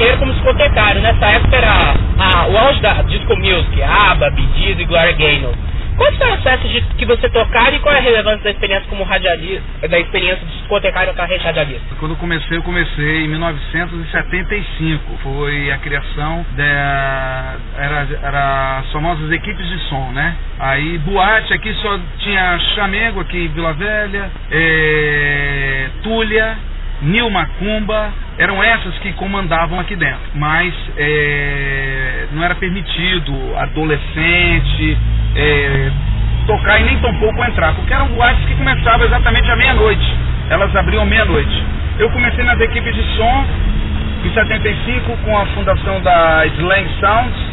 carreira como discotecário. Nessa época era a, o auge da disco music, ABBA, Bee e Gloria Gaynor. Quais foram os festas que você tocar e qual é a relevância da experiência como radialista, da experiência de discotecário na carreira radialista? Quando eu comecei, eu comecei em 1975. Foi a criação da era, era as famosas equipes de som, né? Aí boate aqui só tinha Chamego aqui em Vila Velha, é, Túlia, Nil Macumba, eram essas que comandavam aqui dentro. Mas é, não era permitido adolescente é, tocar e nem tampouco entrar, porque eram boates que começavam exatamente à meia-noite. Elas abriam meia-noite. Eu comecei nas equipes de som em 75 com a fundação da Slang Sounds,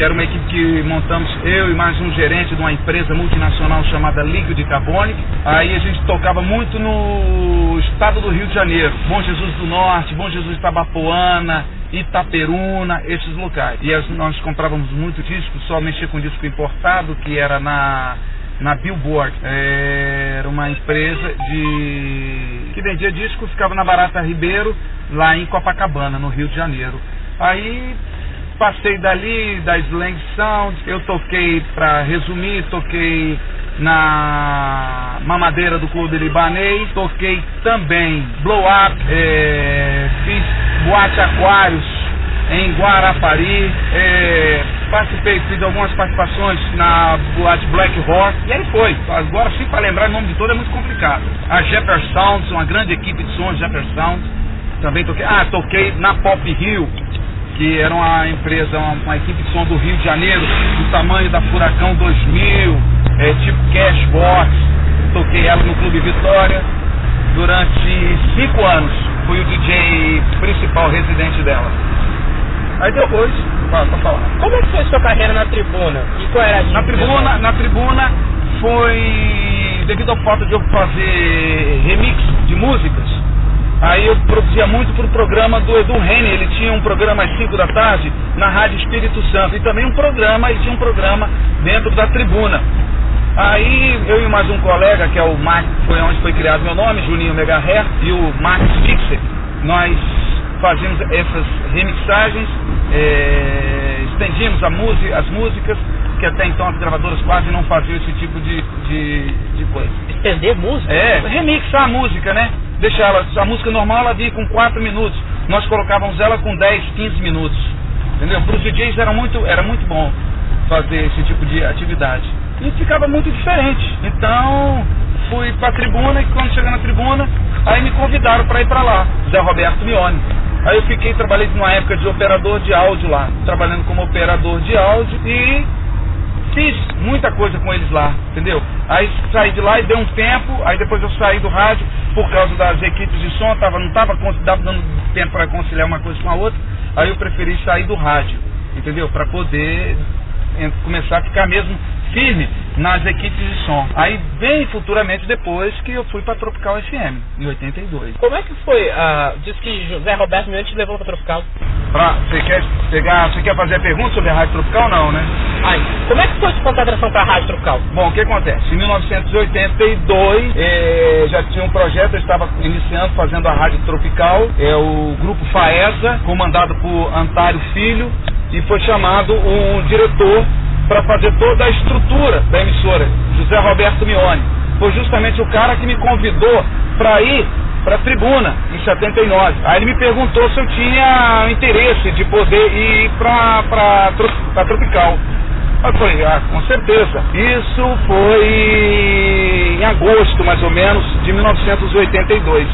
que era uma equipe que montamos eu e mais um gerente de uma empresa multinacional chamada Liquid Carbonic. Aí a gente tocava muito no estado do Rio de Janeiro, Bom Jesus do Norte, Bom Jesus de Tabapuana, Itaperuna, esses locais. E nós comprávamos muito disco, só mexia com disco importado, que era na na Billboard. É, era uma empresa de que vendia disco, ficava na Barata Ribeiro, lá em Copacabana, no Rio de Janeiro. Aí passei dali, da Slang Sound, eu toquei, para resumir, toquei na mamadeira do Clube Libanês, toquei também Blow Up, é, fiz Boate Aquários em Guarapari, é, participei, fiz algumas participações na Boate Black Horse, e aí foi. Agora, sim, para lembrar o nome de todo é muito complicado. A Jeffer Sounds, uma grande equipe de som, Jeffer Sounds, também toquei. Ah, toquei na Pop Hill, que era uma empresa, uma, uma, equipe de som do Rio de Janeiro, do tamanho da Furacão 2000, é, tipo Cashbox. Toquei ela no Clube Vitória durante cinco anos. Fui o DJ principal residente dela. Aí depois, para falar. Como é que foi a sua carreira na tribuna? E qual era a Na tribuna, na tribuna foi devido ao fato de eu fazer remix de músicas Aí eu produzia muito para o programa do Edu Rene, ele tinha um programa às 5 da tarde na Rádio Espírito Santo. E também um programa, ele tinha um programa dentro da tribuna. Aí eu e mais um colega, que é o Max, foi onde foi criado meu nome, Juninho Megaher, e o Max Fixer, nós fazíamos essas remixagens, é, estendíamos música, as músicas, que até então as gravadoras quase não faziam esse tipo de, de, de coisa. Estender música? É, remixar a música, né? Deixar ela, a música normal ela vinha com 4 minutos, nós colocávamos ela com 10, 15 minutos. Entendeu? Para os DJs era muito, era muito bom fazer esse tipo de atividade. E ficava muito diferente. Então, fui para a tribuna e quando cheguei na tribuna, aí me convidaram para ir para lá, Zé Roberto Mione. Aí eu fiquei, trabalhei numa época de operador de áudio lá, trabalhando como operador de áudio e fiz muita coisa com eles lá, entendeu? Aí saí de lá e deu um tempo, aí depois eu saí do rádio por causa das equipes de som, tava, não estava dando tempo para conciliar uma coisa com a outra, aí eu preferi sair do rádio, entendeu? Para poder começar a ficar mesmo firme nas equipes de som. Aí bem futuramente depois que eu fui para Tropical FM, em 82. Como é que foi? Uh, diz que José Roberto Miante levou para Tropical. Você quer pegar, você quer fazer a pergunta sobre a Rádio Tropical não, né? Ai, como é que foi sua consagração para a Rádio Tropical? Bom, o que acontece? Em 1982 eh, já tinha um projeto, eu estava iniciando fazendo a Rádio Tropical, é o grupo FAESA, comandado por Antário Filho, e foi chamado um diretor para fazer toda a estrutura da emissora, José Roberto Mione. Foi justamente o cara que me convidou para ir para a tribuna em 79. Aí ele me perguntou se eu tinha interesse de poder ir para Tropical. Eu falei, ah, com certeza. Isso foi em agosto, mais ou menos, de 1982.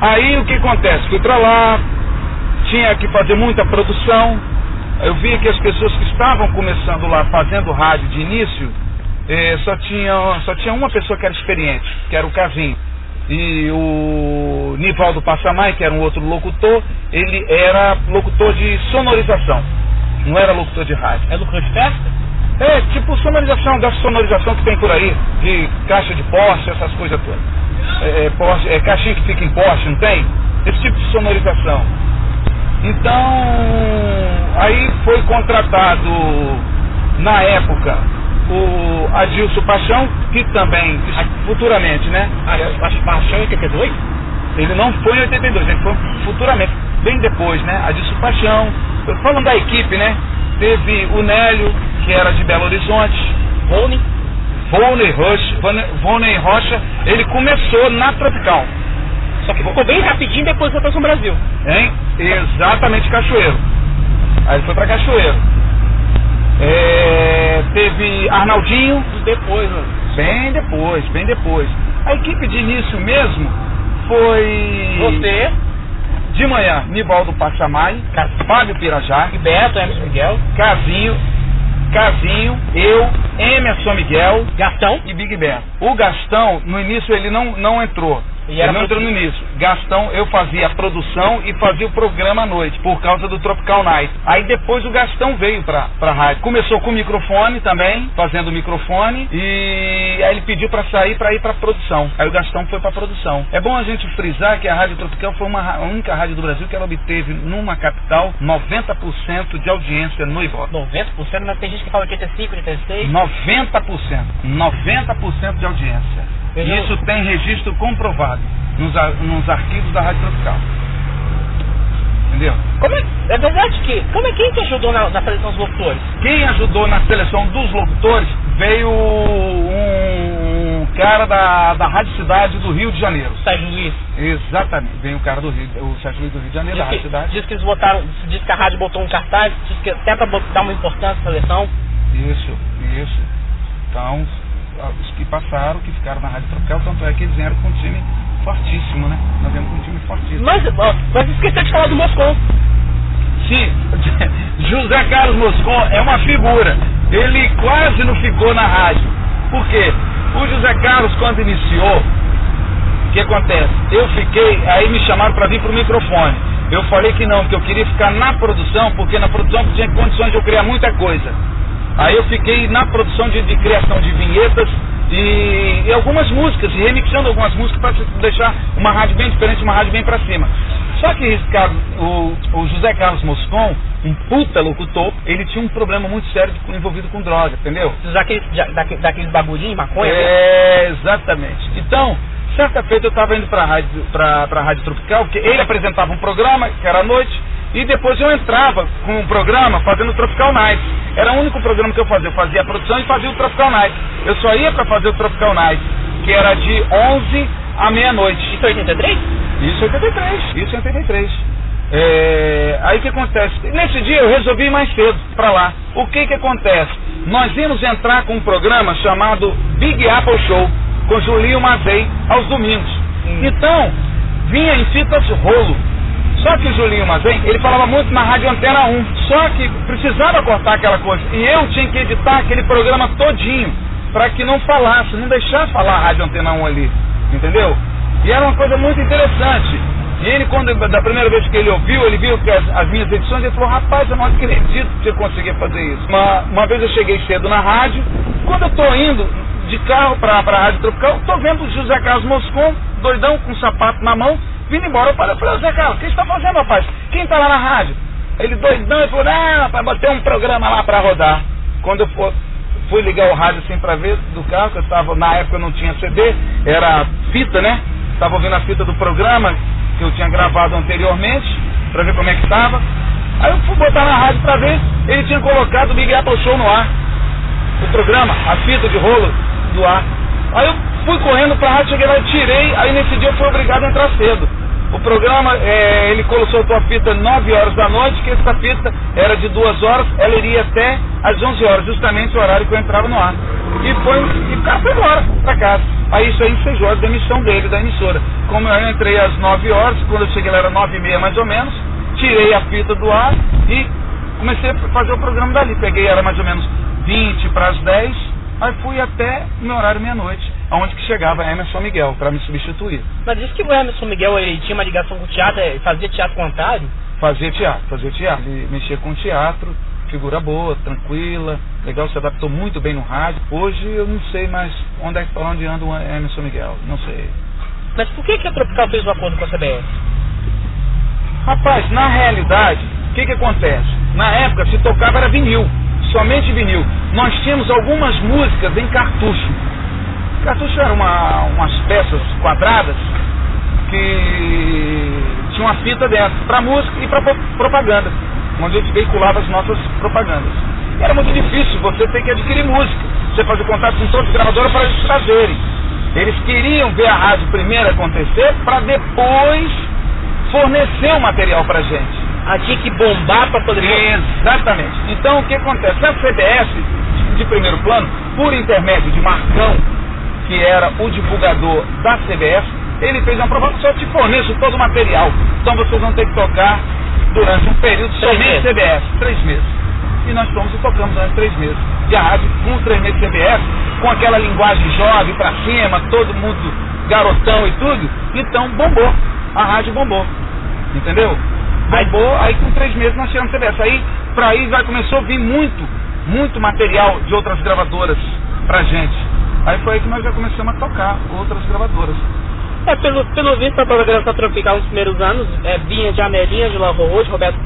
Aí o que acontece? Fui para lá, tinha que fazer muita produção, eu vi que as pessoas que estavam começando lá fazendo rádio de início, eh, só, tinha, só tinha uma pessoa que era experiente, que era o Casinho. E o Nivaldo Passamai, que era um outro locutor, ele era locutor de sonorização, não era locutor de rádio. É locutor de festa? É, tipo sonorização, dessa sonorização que tem por aí, de caixa de poste, essas coisas todas. É, é, poste, é caixinha que fica em poste, não tem? Esse tipo de sonorização. Então, aí foi contratado, na época, o Adilson Paixão, que também, futuramente, né? Paixão em 82? Ele não foi em 82, ele foi futuramente. bem depois, né? A de Paixão. Falando da equipe, né? Teve o Nélio, que era de Belo Horizonte. Rony. Volney Rocha, Rocha, ele começou na Tropical. Só que ficou bem rapidinho depois foi para o Brasil. Hein? Exatamente, Cachoeiro. Aí foi para Cachoeiro. É, teve Arnaldinho. Depois, né? Bem depois, bem depois. A equipe de início mesmo foi. Você. De manhã, Nivaldo Passamai, Fábio Pirajá, Beto, Emerson Miguel, Casinho, Casinho, eu, Emerson Miguel, Gastão e Big Beto. O Gastão, no início, ele não, não entrou. E era não entrou no início. Gastão, eu fazia a produção e fazia o programa à noite, por causa do Tropical Night. Aí depois o Gastão veio pra, pra rádio. Começou com o microfone também, fazendo o microfone, e aí ele pediu pra sair pra ir pra produção. Aí o Gastão foi pra produção. É bom a gente frisar que a Rádio Tropical foi uma, a única rádio do Brasil que ela obteve numa capital 90% de audiência no Ibope. 90%? Mas tem gente que fala 85, 86? 90%. 90% de audiência. Isso tem registro comprovado nos, nos arquivos da Rádio Tropical. Entendeu? Como é, é verdade que. Como é quem que ajudou na, na, seleção dos locutores? Quem ajudou na seleção dos locutores veio um, um cara da, da Rádio Cidade do Rio de Janeiro. Sérgio Luiz. Exatamente, veio um cara do Rio, o Sérgio Luiz do Rio de Janeiro, diz da Rádio que, Cidade. Diz que eles botaram, diz que a rádio botou um cartaz, diz que tenta dar uma importância à seleção. Isso, isso. Então, os que passaram, que ficaram na Rádio Tropical, tanto é que eles vieram com um time fortíssimo, né? Nós viemos com um time fortíssimo. Mas, mas esqueceu de falar do Moscou. Sim, José Carlos Moscon é uma figura. Ele quase não ficou na rádio. Por quê? O José Carlos, quando iniciou, o que acontece? Eu fiquei, aí me chamaram para vir para o microfone. Eu falei que não, que eu queria ficar na produção, porque na produção tinha condições de eu criar muita coisa. Aí eu fiquei na produção de, de criação de vinhetas e, e, algumas músicas, e remixando algumas músicas para deixar uma rádio bem diferente, uma rádio bem para cima. Só que o, o, José Carlos Moscon, um puta locutor, ele tinha um problema muito sério envolvido com droga, entendeu? Daqueles, daqueles, daqueles bagulhinhos, maconha? É, exatamente. Então, certa feita eu estava indo para a rádio, pra, pra rádio Tropical, porque ele apresentava um programa, que era à noite, e depois eu entrava com um programa fazendo Tropical Night. Era o único programa que eu fazia. Eu fazia a produção e fazia o Tropical Night. Eu só ia para fazer o Tropical Night, que era de 11 à meia-noite. Isso é 83? Isso é 83. Isso é 83. É, aí o que acontece? Nesse dia eu resolvi ir mais cedo para lá. O que que acontece? Nós íamos entrar com um programa chamado Big Apple Show, com Julinho Mazei, aos domingos. Hum. Então, vinha em fitas rolo. Só que o Julinho Mazen, ele falava muito na Rádio Antena 1. Só que precisava cortar aquela coisa. E eu tinha que editar aquele programa todinho para que não falasse, não deixasse falar a Rádio Antena 1 ali. Entendeu? E era uma coisa muito interessante. E ele, quando, da primeira vez que ele ouviu, ele viu que as, as minhas edições, ele falou, rapaz, eu não acredito que você conseguia fazer isso. Uma, uma vez eu cheguei cedo na rádio, quando eu estou indo de carro para a Rádio Tropical, estou vendo o José Carlos Moscon, doidão, com sapato na mão, vindo embora. Eu falei, Zé Carlos, o que você está fazendo, rapaz? Quem está lá na rádio? Ele doidão, ele falou, não, rapaz, botei um programa lá para rodar. Quando eu for, fui ligar o rádio assim para ver do carro, que eu estava, na época eu não tinha CD, era fita, né? Estava ouvindo a fita do programa que eu tinha gravado anteriormente, para ver como é que estava. Aí eu fui botar na rádio para ver, ele tinha colocado o Big Apple Show no ar. O programa, a fita de rolo do ar. Aí eu fui correndo pra rádio, cheguei lá tirei, aí nesse dia eu fui obrigado a entrar cedo. O programa, é, ele soltou a fita 9 horas da noite, que essa fita era de 2 horas, ela iria até às 11 horas, justamente o horário que eu entrava no ar. E foi, e o cara foi embora pra casa. Aí isso aí ensejou a demissão dele, da emissora. Como eu entrei às 9 horas, quando eu cheguei lá era 9 e meia mais ou menos, tirei a fita do ar e comecei a fazer o programa dali. Peguei, era mais ou menos 20 para as 10, aí fui até meu horário meia-noite aonde que chegava Emerson Miguel para me substituir. Mas disse que o Emerson Miguel ele tinha uma ligação com o teatro, fazia teatro contrário? Fazia teatro, fazia teatro. Ele mexia com teatro, figura boa, tranquila, legal, se adaptou muito bem no rádio. Hoje eu não sei mais onde é que onde anda o Emerson Miguel, não sei. Mas por que, que a Tropical fez o acordo com a CBS? Rapaz, na realidade, o que, que acontece? Na época se tocava era vinil, somente vinil. Nós tínhamos algumas músicas em cartucho Cartucho eram uma, umas peças quadradas que tinha uma fita dentro, para música e para propaganda, onde a gente veiculava as nossas propagandas. E era muito difícil, você tem que adquirir música, você fazer contato com todas as gravadoras para eles trazerem. Eles queriam ver a rádio primeiro acontecer para depois fornecer o material para gente. A tinha que bombar para poder. Exatamente. Então o que acontece? A CBS, de primeiro plano, por intermédio de Marcão, que era o divulgador da CBS, ele fez uma proposta, só te forneço todo o material. Então vocês vão ter que tocar durante um período somente CBS, três meses. E nós fomos e tocamos durante três meses. E a rádio, com três meses CBS, com aquela linguagem jovem pra cima, todo mundo garotão e tudo, então bombou. A rádio bombou. Entendeu? Bombou, aí com três meses nós tivemos CBS. Aí, pra aí já começou a vir muito, muito material de outras gravadoras pra gente. Aí foi aí que nós já começamos a tocar outras gravadoras. É, pelo, pelo visto, a programação tropical nos primeiros anos é, vinha de Amelinha, de Lava Road, Roberto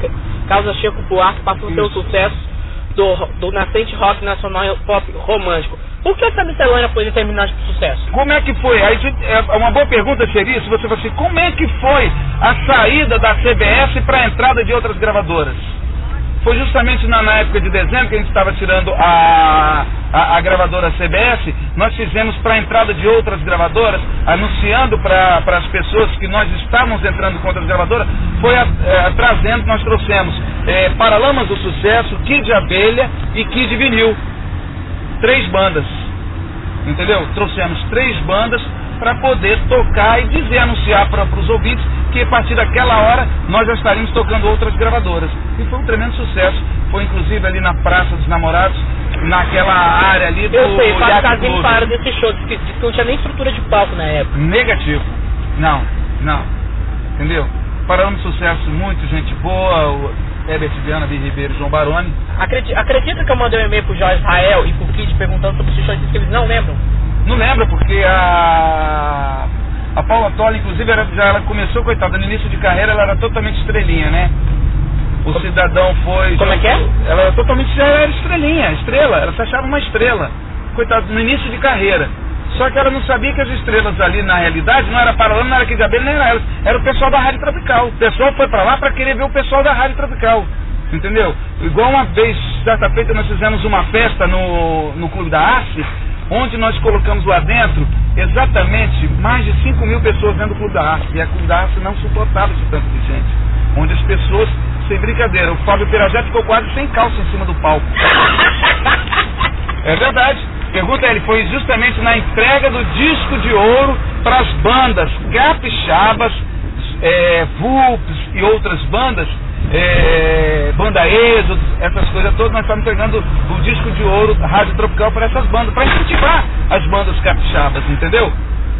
Causa Chico Buarque, passou seu sucesso do, do nascente rock nacional e pop romântico. Por que essa miscelânea foi determinante de sucesso? Como é que foi? Aí, é, uma boa pergunta seria se você fosse assim, como é que foi a saída da CBS para a entrada de outras gravadoras? Foi justamente na, na, época de dezembro que a gente estava tirando a, a, a, gravadora CBS, nós fizemos para a entrada de outras gravadoras, anunciando para as pessoas que nós estávamos entrando com outras gravadoras, foi a, é, trazendo, nós trouxemos é, Paralamas do Sucesso, Kid Abelha e Kid Vinil. Três bandas. Entendeu? Trouxemos três bandas para poder tocar e dizer, anunciar para os ouvintes que a partir daquela hora nós já estaríamos tocando outras gravadoras. E foi um tremendo sucesso. Foi inclusive ali na Praça dos Namorados, naquela área ali do Eu sei, Casim para desse show, disse que, não tinha nem estrutura de palco na época. Negativo. Não, não. Entendeu? Paramos sucesso, muito gente boa, Herbert Viana, Vi Ribeiro João Baroni. Acredita, que eu mandei um e-mail pro Jorge Israel e pro Kid perguntando sobre show e disse que eles não lembram? Não lembra, porque a a Paula Tola, inclusive, era, já ela começou, coitada, no início de carreira ela era totalmente estrelinha, né? O cidadão foi. Como é que é? Ela era totalmente já era estrelinha, estrela, ela se achava uma estrela. Coitado, no início de carreira. Só que ela não sabia que as estrelas ali, na realidade, não era Paralama, não era Abelha, nem era ela. Era o pessoal da Rádio Tropical. O pessoal foi para lá para querer ver o pessoal da Rádio Tropical. Entendeu? Igual uma vez, certa feita, nós fizemos uma festa no, no Clube da Arte, onde nós colocamos lá dentro exatamente mais de 5 mil pessoas dentro do Clube da Arte. E a Clube da Arte não suportava esse tanto de gente. Onde as pessoas, sem brincadeira, o Fábio Pirajá ficou quase sem calça em cima do palco. É verdade. Pergunta ele, foi justamente na entrega do disco de ouro para as bandas capixabas, é, VUPs e outras bandas é, Banda Êxodo, essas coisas todas, nós estamos entregando o disco de ouro Rádio Tropical para essas bandas, para incentivar as bandas capixabas, entendeu?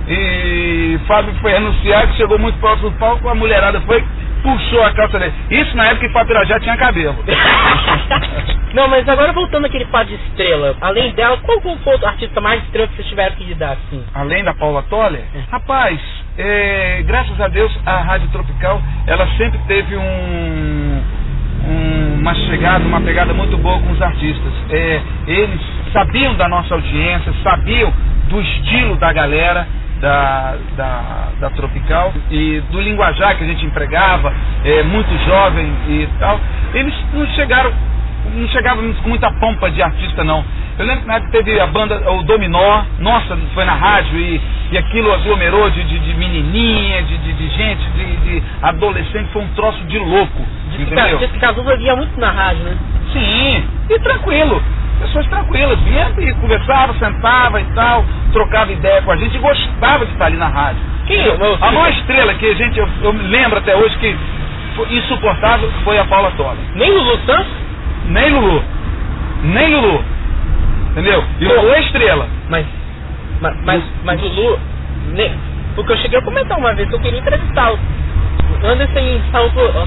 E Fábio foi anunciar que chegou muito próximo do palco, a mulherada foi, puxou a calça dele. Isso na época que Fábio já tinha cabelo. Não, mas agora voltando àquele fato de estrela, além dela, qual foi o artista mais estrela que vocês tiveram que lidar, assim? Além da Paula Toller? É. Rapaz, é, graças a Deus a Rádio Tropical, ela sempre teve um, um, uma chegada, uma pegada muito boa com os artistas. É, eles sabiam da nossa audiência, sabiam do estilo da galera, da, da, da, Tropical e do linguajar que a gente empregava, é, muito jovem e tal, eles não chegaram, não chegavam com muita pompa de artista não. Eu lembro que na época teve a banda, o Dominó, nossa, foi na rádio e, e aquilo aglomerou de, de, de menininha, de, de, de gente, de, de, adolescente, foi um troço de louco. Diz que, diz que Cazuza via muito na rádio, né? Sim, e tranquilo pessoas tranquilas, vinha e conversava, sentava e tal, trocava ideia com a gente e gostava de estar ali na rádio. Quem é? A maior estrela que a gente, eu, eu me lembro até hoje que foi insuportável foi a Paula Tola. Nem Lulu Santos? Nem Lulu. Nem Lulu. Entendeu? E Lulu é estrela. Mas, mas, mas, mas Lulu, ne, porque eu cheguei a comentar uma vez que eu queria entrevistá-lo. Anderson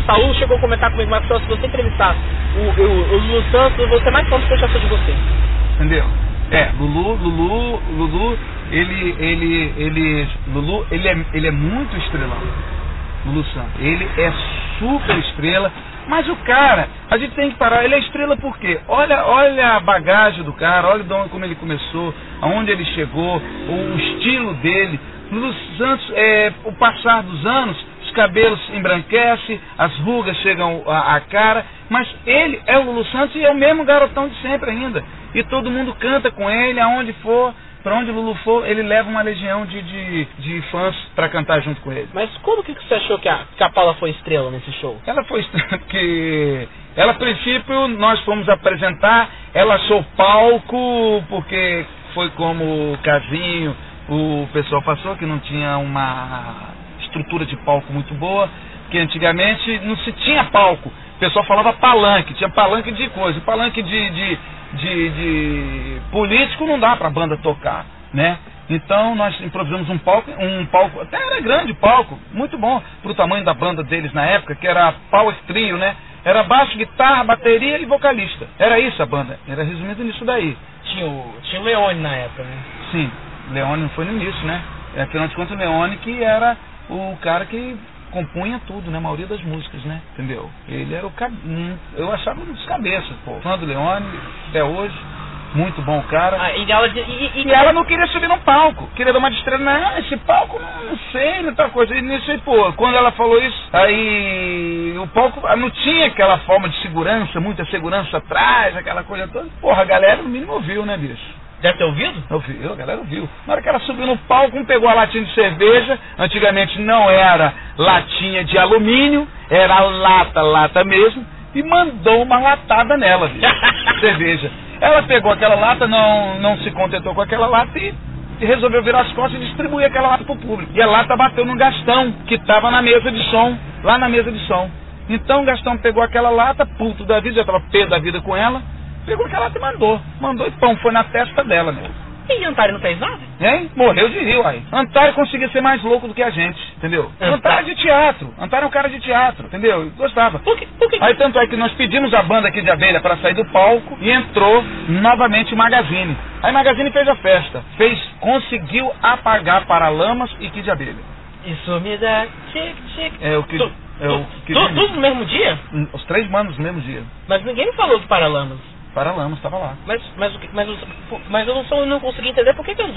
Saul chegou a comentar comigo, mas se você entrevistar o, o, o Lulu Santos, você mais fã que eu já sou de você. Entendeu? É, Lulu, Lulu, Lulu, ele, ele, ele, Lulu, ele é, ele é muito estrelão. Lulu Santos. Ele é super estrela, mas o cara, a gente tem que parar, ele é estrela por quê? Olha, olha a bagagem do cara, olha de onde, como ele começou, aonde ele chegou, o estilo dele. Lulu Santos, é, o passar dos anos, cabelos embranquecem, as rugas chegam à, à cara, mas ele é o Lulu Santos e é o mesmo garotão de sempre ainda. E todo mundo canta com ele, aonde for, para onde o Lulu for, ele leva uma legião de, de, de fãs para cantar junto com ele. Mas como que você achou que a, que a Paula foi estrela nesse show? Ela foi estrela porque ela, a princípio, nós fomos apresentar, ela achou palco, porque foi como o casinho, o pessoal passou, que não tinha uma estrutura de palco muito boa, que antigamente não se tinha palco. O pessoal falava palanque, tinha palanque de coisa. Palanque de, de, de, de político não dá para a banda tocar, né? Então nós improvisamos um palco, um palco, até era grande palco, muito bom para o tamanho da banda deles na época, que era Power Trio, né? Era baixo, guitarra, bateria e vocalista. Era isso a banda. Era resumido nisso daí. Tinha o, tinha o Leone na época, né? Sim, Leone não foi no início, né? Afinal de contas, o Leone que era o cara que compunha tudo, né? A maioria das músicas, né? Entendeu? Ele era o. Eu achava um dos cabeças, pô. Fã do Leone, até hoje. Muito bom cara. Ah, e, ela, e, e, e, ela não queria subir no palco. Queria dar uma estrela. Não, esse palco não, sei, não tá coisa. E nisso pô, quando ela falou isso, aí o palco não tinha aquela forma de segurança, muita segurança atrás, aquela coisa toda. Porra, a galera no mínimo ouviu, né, bicho? Deve ter ouvido? Ouviu, a galera ouviu. Na hora que ela subiu no palco, um pegou a latinha de cerveja. Antigamente não era latinha de alumínio, era lata, lata mesmo. E mandou uma latada nela, bicho. cerveja. Ela pegou aquela lata, não, não se contentou com aquela lata e resolveu virar as costas e distribuir aquela lata para o público. E a lata bateu no Gastão, que estava na mesa de som, lá na mesa de som. Então o Gastão pegou aquela lata, puto da vida, já estava pé da vida com ela, pegou aquela lata e mandou. Mandou e pão, foi na testa dela mesmo. E Antário não fez nada? Hein? Morreu de rio aí. Antário conseguia ser mais louco do que a gente, entendeu? Antário é de teatro. Antário é um cara de teatro, entendeu? Gostava. Por que, por que... Aí tanto é que nós pedimos a banda aqui de abelha para sair do palco e entrou novamente o Magazine. Aí Magazine fez a festa. Fez, conseguiu apagar Paralamas e Kid de Abelha. Isso me dá tic tic. É o que. Tu, é o que tudo no mesmo dia? Os três manos no mesmo dia. Mas ninguém falou do Paralamas. Paralamas estava lá. Mas, mas, mas, mas eu não, só não consegui entender por que, que eu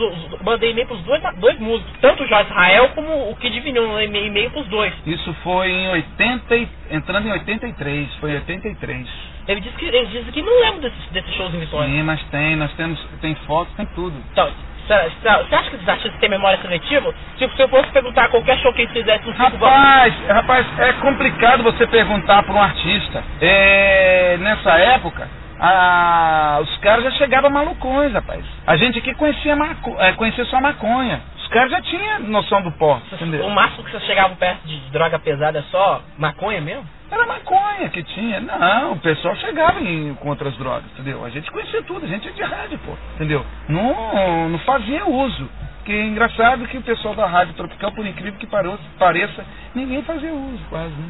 mandei e-mail para os dois, dois músicos, tanto o Jorge Israel como o Kid Vinil, e-mail para os dois. Isso foi em 80, entrando em 83, foi em 83. Ele disse que, ele disse que não lembra desses, desses shows em Vitória. Sim, mas tem, nós temos, tem fotos, tem tudo. Então, você acha que os artistas têm memória seletiva? Tipo, se eu fosse perguntar qualquer show que eles fizessem no Rapaz, rapaz, é complicado você perguntar para um artista. É, nessa época, ah, os caras já chegavam malucões, rapaz. A gente aqui conhecia, maco, é, conhecia só maconha. Os caras já tinham noção do pó, entendeu? O máximo que você chegava perto de droga pesada é só maconha mesmo? Era maconha que tinha. Não, o pessoal chegava em, com outras drogas, entendeu? A gente conhecia tudo, a gente é de rádio, pô, entendeu? Não, não fazia uso. Que é engraçado que o pessoal da Rádio Tropical, por incrível que pareça, ninguém fazia uso quase, né?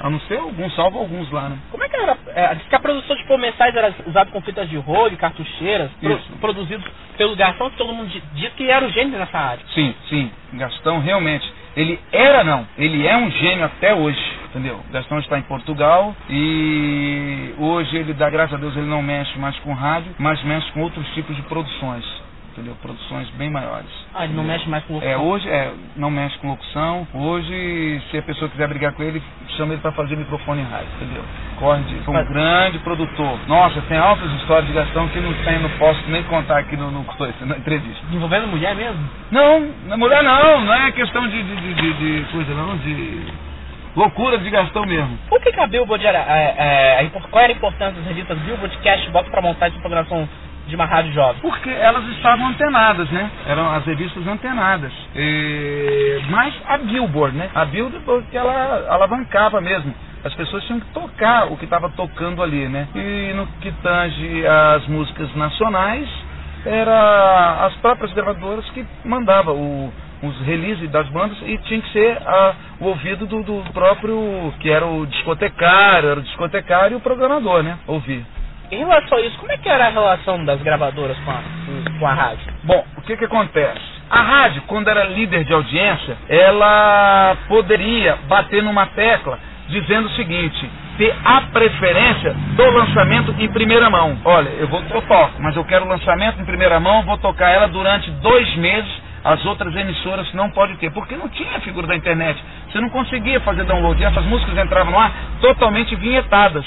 A não ser alguns, salvo alguns lá, né? Como é que era? É, diz que a produção de comensais era usada com fitas de rolo, cartucheiras, pro, produzidos pelo Gastão, que todo mundo diz que era o gênio nessa área. Sim, sim. Gastão realmente. Ele era não, ele é um gênio até hoje, entendeu? Gastão está em Portugal e hoje ele, dá graças a Deus, ele não mexe mais com rádio, mas mexe com outros tipos de produções entendeu? Produções bem maiores. Ah, ele não mexe mais com locução? É, hoje, é, não mexe com locução. Hoje, se a pessoa quiser brigar com ele, chama ele para fazer microfone em rádio, entendeu? Corre de um grande produtor. Nossa, tem altas histórias de Gastão que não tem, não posso nem contar aqui no, no, na entrevista. Envolvendo mulher mesmo? Não, é mulher não, não é questão de, de, de, de coisa não, de loucura de Gastão mesmo. Por que, que a Billboard era. É, é, qual era a importância das revistas Billboard Cashbox para montar essa programação de uma rádio jovem? Porque elas estavam antenadas, né? Eram as revistas antenadas. E... Mas a Billboard, né? A Billboard porque ela alavancava mesmo. As pessoas tinham que tocar o que estava tocando ali, né? E no que tange as músicas nacionais, era as próprias gravadoras que mandavam o, os releases das bandas e tinha que ser a, o ouvido do, do, próprio, que era o discotecário, era o discotecário e o programador, né? Ouvir. Em relação a isso, como é que era a relação das gravadoras com a, com a rádio? Bom, o que que acontece? A rádio, quando era líder de audiência, ela poderia bater numa tecla dizendo o seguinte: ter a preferência do lançamento em primeira mão. Olha, eu vou tocar, mas eu quero o lançamento em primeira mão, vou tocar ela durante dois meses as outras emissoras não podem ter, porque não tinha a figura da internet. Você não conseguia fazer download. Essas músicas entravam lá totalmente vinhetadas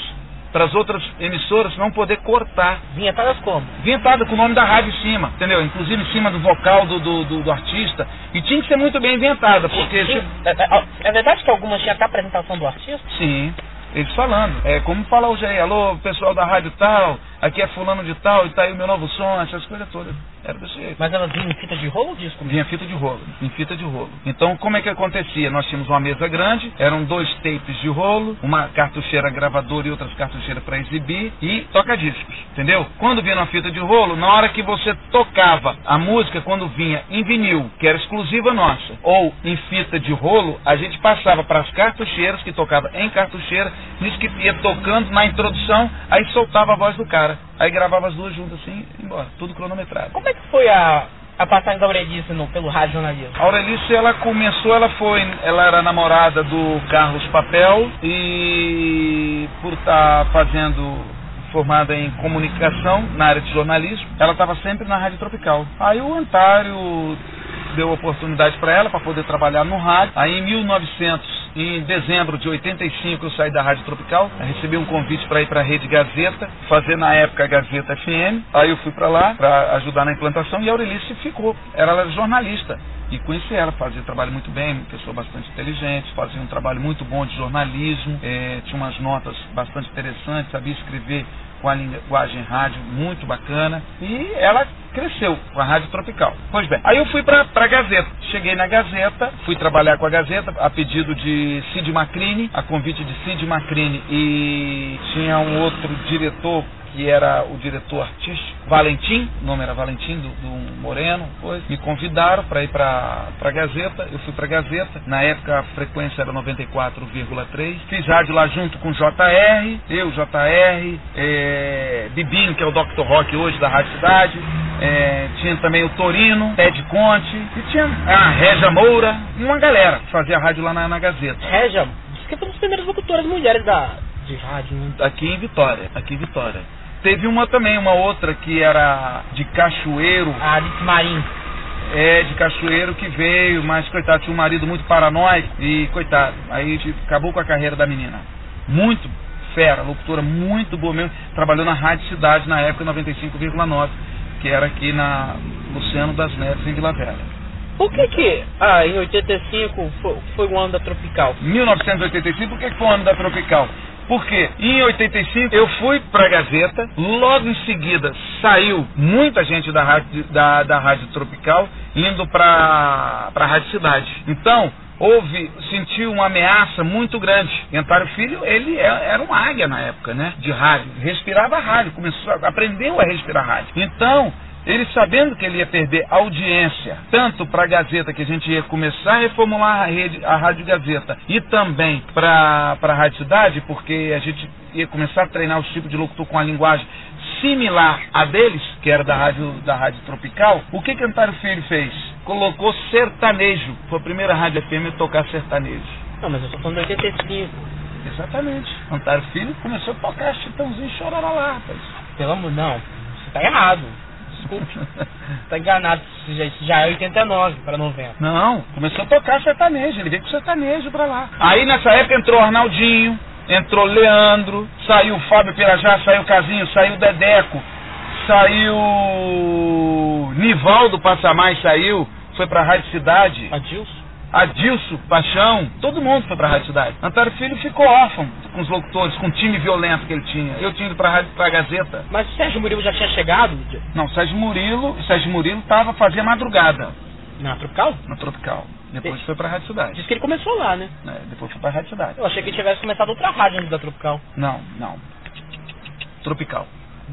para as outras emissoras não poder cortar. Vinhetadas como? Vinhetada com o nome da rádio em cima, entendeu? Inclusive em cima do vocal do, do, do, do artista. E tinha que ser muito bem inventada, porque... Sim, é, é, é, verdade que algumas tinha até a apresentação do artista? Sim. Eles falando. É como fala hoje aí, alô, pessoal da rádio tal, aqui é fulano de tal, e tá aí o meu novo som, essas coisas todas. Era desse jeito. Mas elas vinham em fita de rolo ou disco? Vinha fita de rolo, em fita de rolo. Então, como é que acontecia? Nós tínhamos uma mesa grande, eram dois tapes de rolo, uma cartucheira gravadora e outras cartucheiras para exibir e toca-discos, entendeu? Quando vinha uma fita de rolo, na hora que você tocava a música, quando vinha em vinil, que era exclusiva nossa, ou em fita de rolo, a gente passava para as cartucheiras, que tocava em cartucheira, nisso que ia tocando na introdução, aí soltava a voz do cara. Aí gravava as duas juntas assim, e embora, tudo cronometrado. Como é que foi a, a passagem da Aurelice no, pelo rádio jornalismo? A Aurelice, ela começou, ela foi, ela era namorada do Carlos Papel e por estar tá fazendo formada em comunicação na área de jornalismo, ela estava sempre na Rádio Tropical. Aí o Antário deu oportunidade para ela para poder trabalhar no rádio. Aí em 1900 em dezembro de 85 eu saí da Rádio Tropical, recebi um convite para ir para a Rede Gazeta, fazer na época a Gazeta FM. Aí eu fui para lá para ajudar na implantação e a Aurelice ficou. Ela era jornalista e conheci ela, fazia trabalho muito bem, uma pessoa bastante inteligente, fazia um trabalho muito bom de jornalismo, é, tinha umas notas bastante interessantes, sabia escrever com a linguagem rádio muito bacana e ela cresceu com a Rádio Tropical. Pois bem, aí eu fui para a Gazeta. Cheguei na Gazeta, fui trabalhar com a Gazeta a pedido de Cid Macrini, a convite de Cid Macrini e tinha um outro diretor que era o diretor artístico, Valentim, o nome era Valentim, do, do Moreno, pois, me convidaram para ir para a Gazeta, eu fui para a Gazeta, na época a frequência era 94,3, fiz rádio lá junto com JR, eu, JR, é, Bibinho, que é o Dr. Rock hoje da Rádio Cidade, é, tinha também o Torino, Ted Conte, e tinha a Régia Moura, uma galera que fazia rádio lá na, na Gazeta. Disse que foi uma das primeiras locutoras mulheres da, de rádio. Né? Aqui em Vitória, aqui em Vitória. Teve uma também, uma outra que era de Cachoeiro. A Alice Marim. É, de Cachoeiro que veio, mas coitado, tinha um marido muito paranoico e coitado, aí tipo, acabou com a carreira da menina. Muito fera, locutora muito boa mesmo, trabalhou na Rádio Cidade na época 95,9, que era aqui na Luciano das Neves em Vila Velha. Por que que, ah, em 85 foi, foi o ano da Tropical? 1985, por que foi o ano da Tropical? Porque em 85 eu fui para a Gazeta, logo em seguida saiu muita gente da Rádio, da, da rádio Tropical indo para a Rádio Cidade. Então, houve, sentiu uma ameaça muito grande. Antário Filho, ele é, era um águia na época, né? De rádio. Respirava rádio, começou, aprendeu a respirar rádio. Então, ele sabendo que ele ia perder audiência, tanto para a Gazeta, que a gente ia começar a reformular a, rede, a Rádio Gazeta, e também para a Rádio Cidade, porque a gente ia começar a treinar os tipos de locutor com a linguagem similar a deles, que era da Rádio, da rádio Tropical, o que que Antário Filho fez? Colocou sertanejo. Foi a primeira rádio FM a tocar sertanejo. Não, mas eu estou falando de 85. Exatamente. Antário Filho começou a tocar Chitãozinho e Chororó rapaz. Pelo amor, não. Você está errado. Desculpe. tá enganado. Isso já, isso já é 89 para 90. Não, começou a tocar sertanejo. Ele veio com sertanejo para lá. Aí nessa época entrou Arnaldinho, entrou Leandro, saiu Fábio Pirajá, saiu Casinho, saiu Dedeco, saiu Nivaldo Passamais, saiu, foi pra Rádio Cidade. Adilson? Adilson, Paixão, todo mundo foi pra Rádio Cidade. Antônio Filho ficou órfão com os locutores, com o time violento que ele tinha. Eu tinha ido pra, rádio, pra Gazeta. Mas o Sérgio Murilo já tinha chegado? Não, o Sérgio Murilo, o Sérgio Murilo tava fazendo madrugada. Na Tropical? Na Tropical. Depois foi pra Rádio Cidade. Diz que ele começou lá, né? É, depois foi pra Rádio Cidade. Eu achei que ele tivesse começado outra rádio antes da Tropical. Não, não. Tropical.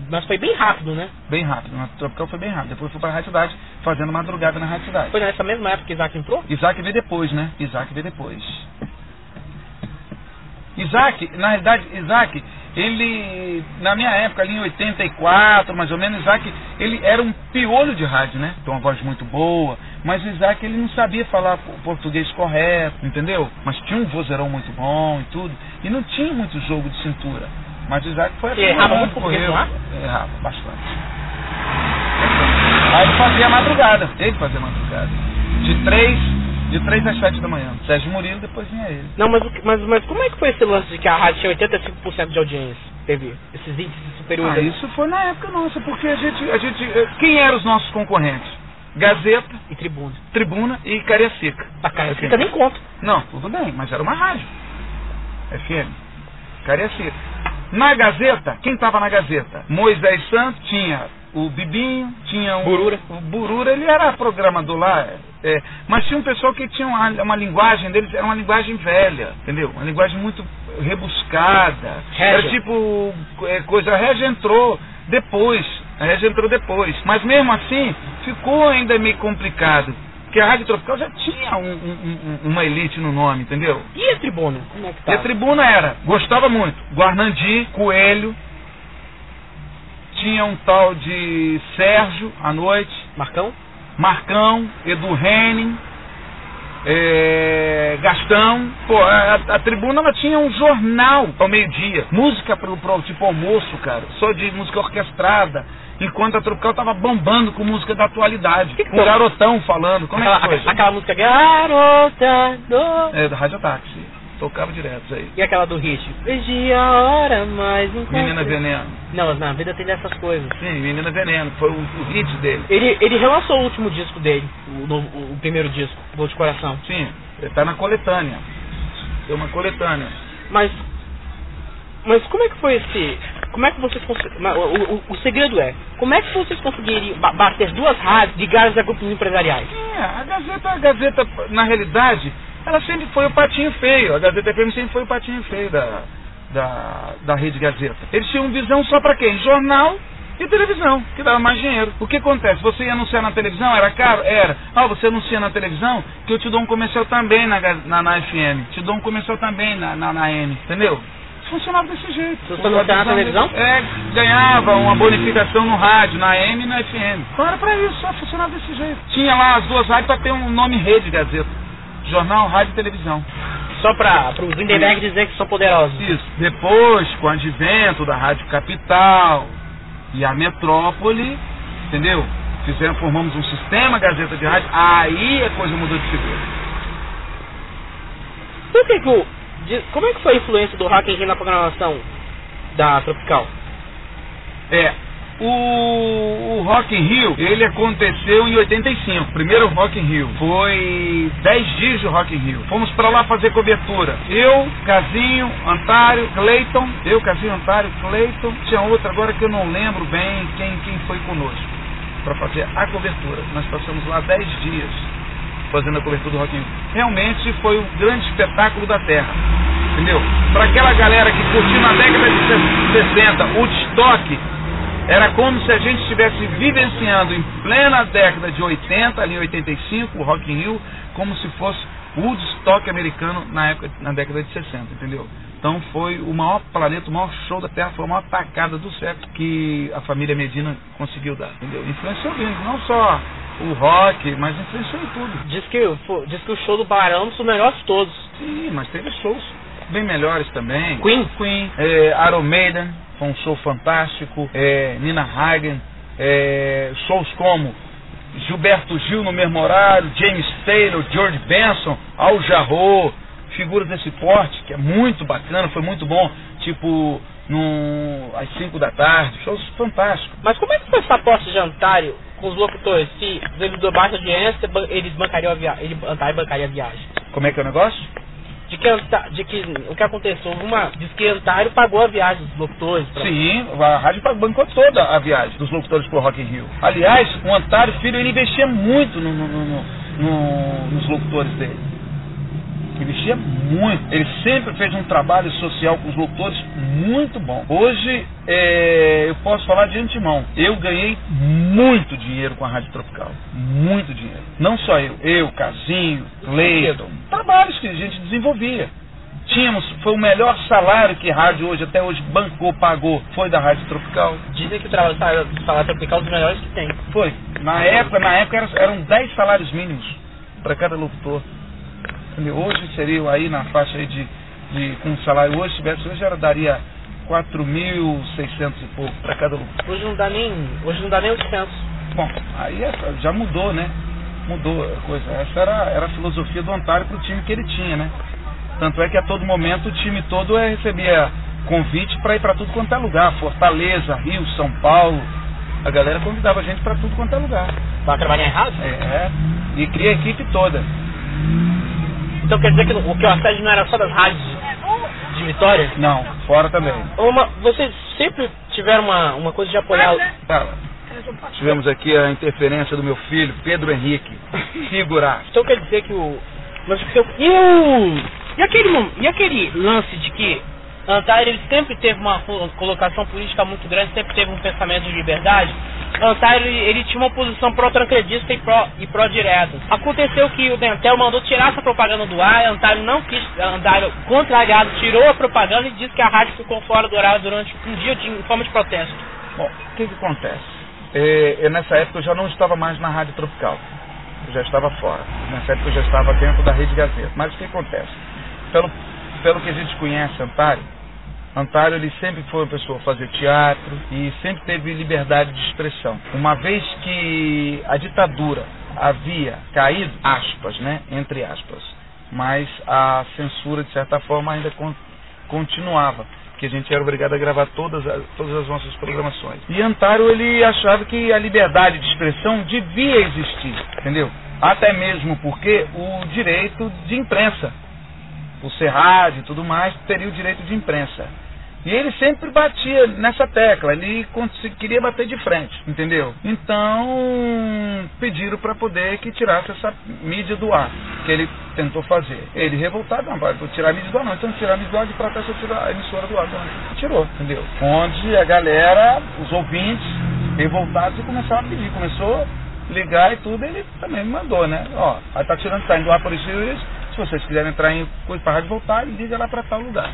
Mas foi bem rápido, né? Bem rápido. Na Tropical foi bem rápido. Depois foi pra Rádio Cidade, fazendo madrugada na Rádio Cidade. Foi nessa mesma época que Isaac entrou? Isaac veio depois, né? Isaac veio depois. Isaac, na realidade, Isaac, ele, na minha época, ali em 84, mais ou menos, Isaac, ele era um piolho de rádio, né? Tem uma voz muito boa, mas o Isaac, ele não sabia falar o português correto, entendeu? Mas tinha um vozeirão muito bom e tudo, e não tinha muito jogo de cintura. Mas o Isaac foi assim. errava muito português Errava bastante. Aí ele fazia madrugada, ele fazia madrugada. De três, de três às sete da manhã. Sérgio Murilo, depois vinha ele. Não, mas, mas, mas como é que foi esse lance de que a rádio tinha 85% de audiência? Teve esses índices superiores Ah, isso foi na época nossa, porque a gente, a gente. eh, Quem eram os nossos concorrentes? Gazeta, E tribuna. Tribuna e Cariacica. A cara, fica nem conta. Não, tudo bem, mas era uma rádio. FM. Cariacica. Na Gazeta, quem estava na Gazeta? Moisés Santos, tinha o Bibinho, tinha o Burura. O Burura, ele era programador lá, é, mas tinha um pessoal que tinha uma, uma linguagem deles, era uma linguagem velha, entendeu? Uma linguagem muito rebuscada. Era tipo, é, coisa, a Regia entrou depois, a Regia entrou depois. Mas mesmo assim, ficou ainda meio complicado. Porque a Rádio Tropical já tinha um- um- um- uma elite no nome, entendeu? E a tribuna? Como é que E tá? a tribuna era, gostava muito, Guarnandi, Coelho, tinha um tal de Sérgio à noite, Marcão? Marcão, Edu Henning, é, Gastão. Pô, a, a tribuna ela tinha um jornal ao meio-dia, música pro, pro tipo almoço, cara, só de música orquestrada. Enquanto a Tropical tava bombando com música da atualidade. Que que com foi? garotão falando. Como aquela, é que foi? gente? aquela música Garota do... É, da Rádio Táxi. Tocava direto isso aí. E aquela do hit? Perdi a hora, mas não Menina. Veneno. Não, na vida tem dessas coisas. Sim, Menina Veneno. Foi o, o hit dele. Ele, ele relançou o último disco dele, o, novo- o primeiro disco, Voo de Coração. Sim, ele tá na coletânea. Tem uma coletânea. Mas. Mas como é que foi esse. Como é que vocês o, o, o segredo é, como é que vocês conseguiriam ba- bater duas rádios ligadas a grupos empresariais? É, a Gazeta, a Gazeta, na realidade, ela sempre foi o patinho feio. A Gazeta FM sempre foi o patinho feio da, da, da Rede Gazeta. Eles tinham visão só pra quem? Jornal e televisão, que dava mais dinheiro. O que acontece? Você ia anunciar na televisão, era caro? Era. Ah, você anuncia na televisão, que eu te dou um comercial também na, na, na FM. Te dou um comercial também na, na, na M, entendeu? Funcionava desse jeito. Se você anunciar na televisão? É, ganhava uma bonificação no rádio, na AM e na FM. Então era pra isso, só funcionava desse jeito. Tinha lá as duas rádios pra ter um nome rede Gazeta. Jornal, rádio e televisão. Só para os Lindenberg dizer que são poderosos. Isso. Depois, com o advento da Rádio Capital e a Metrópole, entendeu? Fizeram, formamos um sistema Gazeta de Rádio, aí a coisa mudou de figura. Por que que o. de- como é que foi a influência do Rio na programação da Tropical? É, o, o Rock in Rio, ele aconteceu em 85, primeiro Rock in Rio. Foi 10 dias de Rock in Rio. Fomos pra lá fazer cobertura. Eu, Casinho, Antário, Cleiton. Eu, Casinho, Antário, Cleiton. Tinha outra agora que eu não lembro bem quem, quem foi conosco para fazer a cobertura. Nós passamos lá 10 dias fazendo a cobertura do Rock in Rio. Realmente foi o grande espetáculo da Terra. Entendeu? Para aquela galera que curtiu na década de 60 o Woodstock, era como se a gente estivesse vivenciando em plena década de 80, ali 85, o Rock in Rio, como se fosse o Woodstock americano na época, na década de 60, entendeu? Então foi o maior planeta, o maior show da Terra, foi a maior tacada do século que a família Medina conseguiu dar, entendeu? Influenciou bem, não só o rock, mas influenciou em tudo. Diz que, pô, diz que o show do Barão é um dos melhores de todos. Sim, mas teve shows bem melhores também. Queen? Queen, é, Iron Maiden, foi um show fantástico. É, Nina Hagen, é, shows como Gilberto Gil no mesmo horário, James Taylor, George Benson, Al Jarreau, figuras desse porte, que é muito bacana, foi muito bom, tipo, no, às 5 da tarde, shows fantásticos. Mas como é que foi essa aposta de jantário com os locutores? Se eles baixa audiência, eles bancariam a viagem, ele Antário bancaria a viagem. Como é que é o negócio? De que, de que o que aconteceu? Uma, diz que Antário pagou a viagem dos locutores. Sim, a rádio bancou toda a viagem dos locutores pro Rock in Rio. Aliás, o Antário Filho, ele investia muito no- no- no- nos locutores dele. Investia muito. Ele sempre fez um trabalho social com os locutores muito bom. Hoje, é, eu posso falar de antemão. Eu ganhei muito dinheiro com a Rádio Tropical. Muito dinheiro. Não só eu. Eu, Casinho, Cleiton. Trabalhos que a gente desenvolvia. Tínhamos, foi o melhor salário que a rádio hoje, até hoje, bancou, pagou, foi da Rádio Tropical. Dizem que o trabalho salário tropical é um dos melhores que tem. Foi. Na época, na época era- eram 10 salários mínimos para cada locutor. Hoje seriam aí na faixa aí de, de com o salário hoje, se tivesse hoje, era, daria 4.600 e pouco para cada locutor. Hoje não dá nem. Hoje não dá nem 800. Bom, aí é, já mudou, né? Mudou a coisa. Essa era, era a filosofia do Antário para o time que ele tinha, né? Tanto é que a todo momento o time todo é, recebia convite para ir para tudo quanto é lugar. Fortaleza, Rio, São Paulo. A galera convidava a gente para tudo quanto é lugar. Para trabalhar em rádio? É, é. E cria a equipe toda. Então quer dizer que o que o assédio não era só das rádios de Vitória? Não, fora também. Uma, vocês sempre tiveram uma, uma coisa de apoiar. Tá. Tivemos aqui a interferência do meu filho, Pedro Henrique. Figurar. Então quer dizer que o. Mas o seu. E o. E aquele, e aquele lance de que Antair ele sempre teve uma colocação política muito grande, sempre teve um pensamento de liberdade. Antair ele, ele tinha uma posição pró-trancredista e pró e pró-direto. Aconteceu que o Dentel mandou tirar essa propaganda do ar, Antair não quis, Antair contrariado, tirou a propaganda e disse que a rádio ficou fora do horário durante um dia de, em forma de protesto. Bom, o que, que acontece? É, nessa época eu já não estava mais na Rádio Tropical. Eu já estava fora. Nessa época eu já estava dentro da Rede Gazeta. Mas o que acontece? Pelo, pelo que a gente conhece Antário, Antário ele sempre foi uma pessoa fazer teatro e sempre teve liberdade de expressão. Uma vez que a ditadura havia caído, aspas, né, entre aspas, mas a censura de certa forma ainda continuava que a gente era obrigado a gravar todas, as, todas as nossas programações. E Antário ele achava que a liberdade de expressão devia existir, entendeu? Até mesmo porque o direito de imprensa, o Serrade e tudo mais, teria o direito de imprensa. E ele sempre batia nessa tecla, ele queria bater de frente, entendeu? Então pediram para poder que tirasse essa mídia do ar, que ele tentou fazer. Ele revoltado, não, vai tirar a mídia do ar não, então tirar a mídia do ar de protesto, tirar a emissora do ar. Então, tirou, entendeu? Onde a galera, os ouvintes, revoltados, começaram a pedir, começou a ligar e tudo, ele também mandou, né? Ó, aí tá tirando, tá indo do ar por isso e isso, se vocês quiserem entrar em coisa para rádio voltar, liga lá para tal lugar.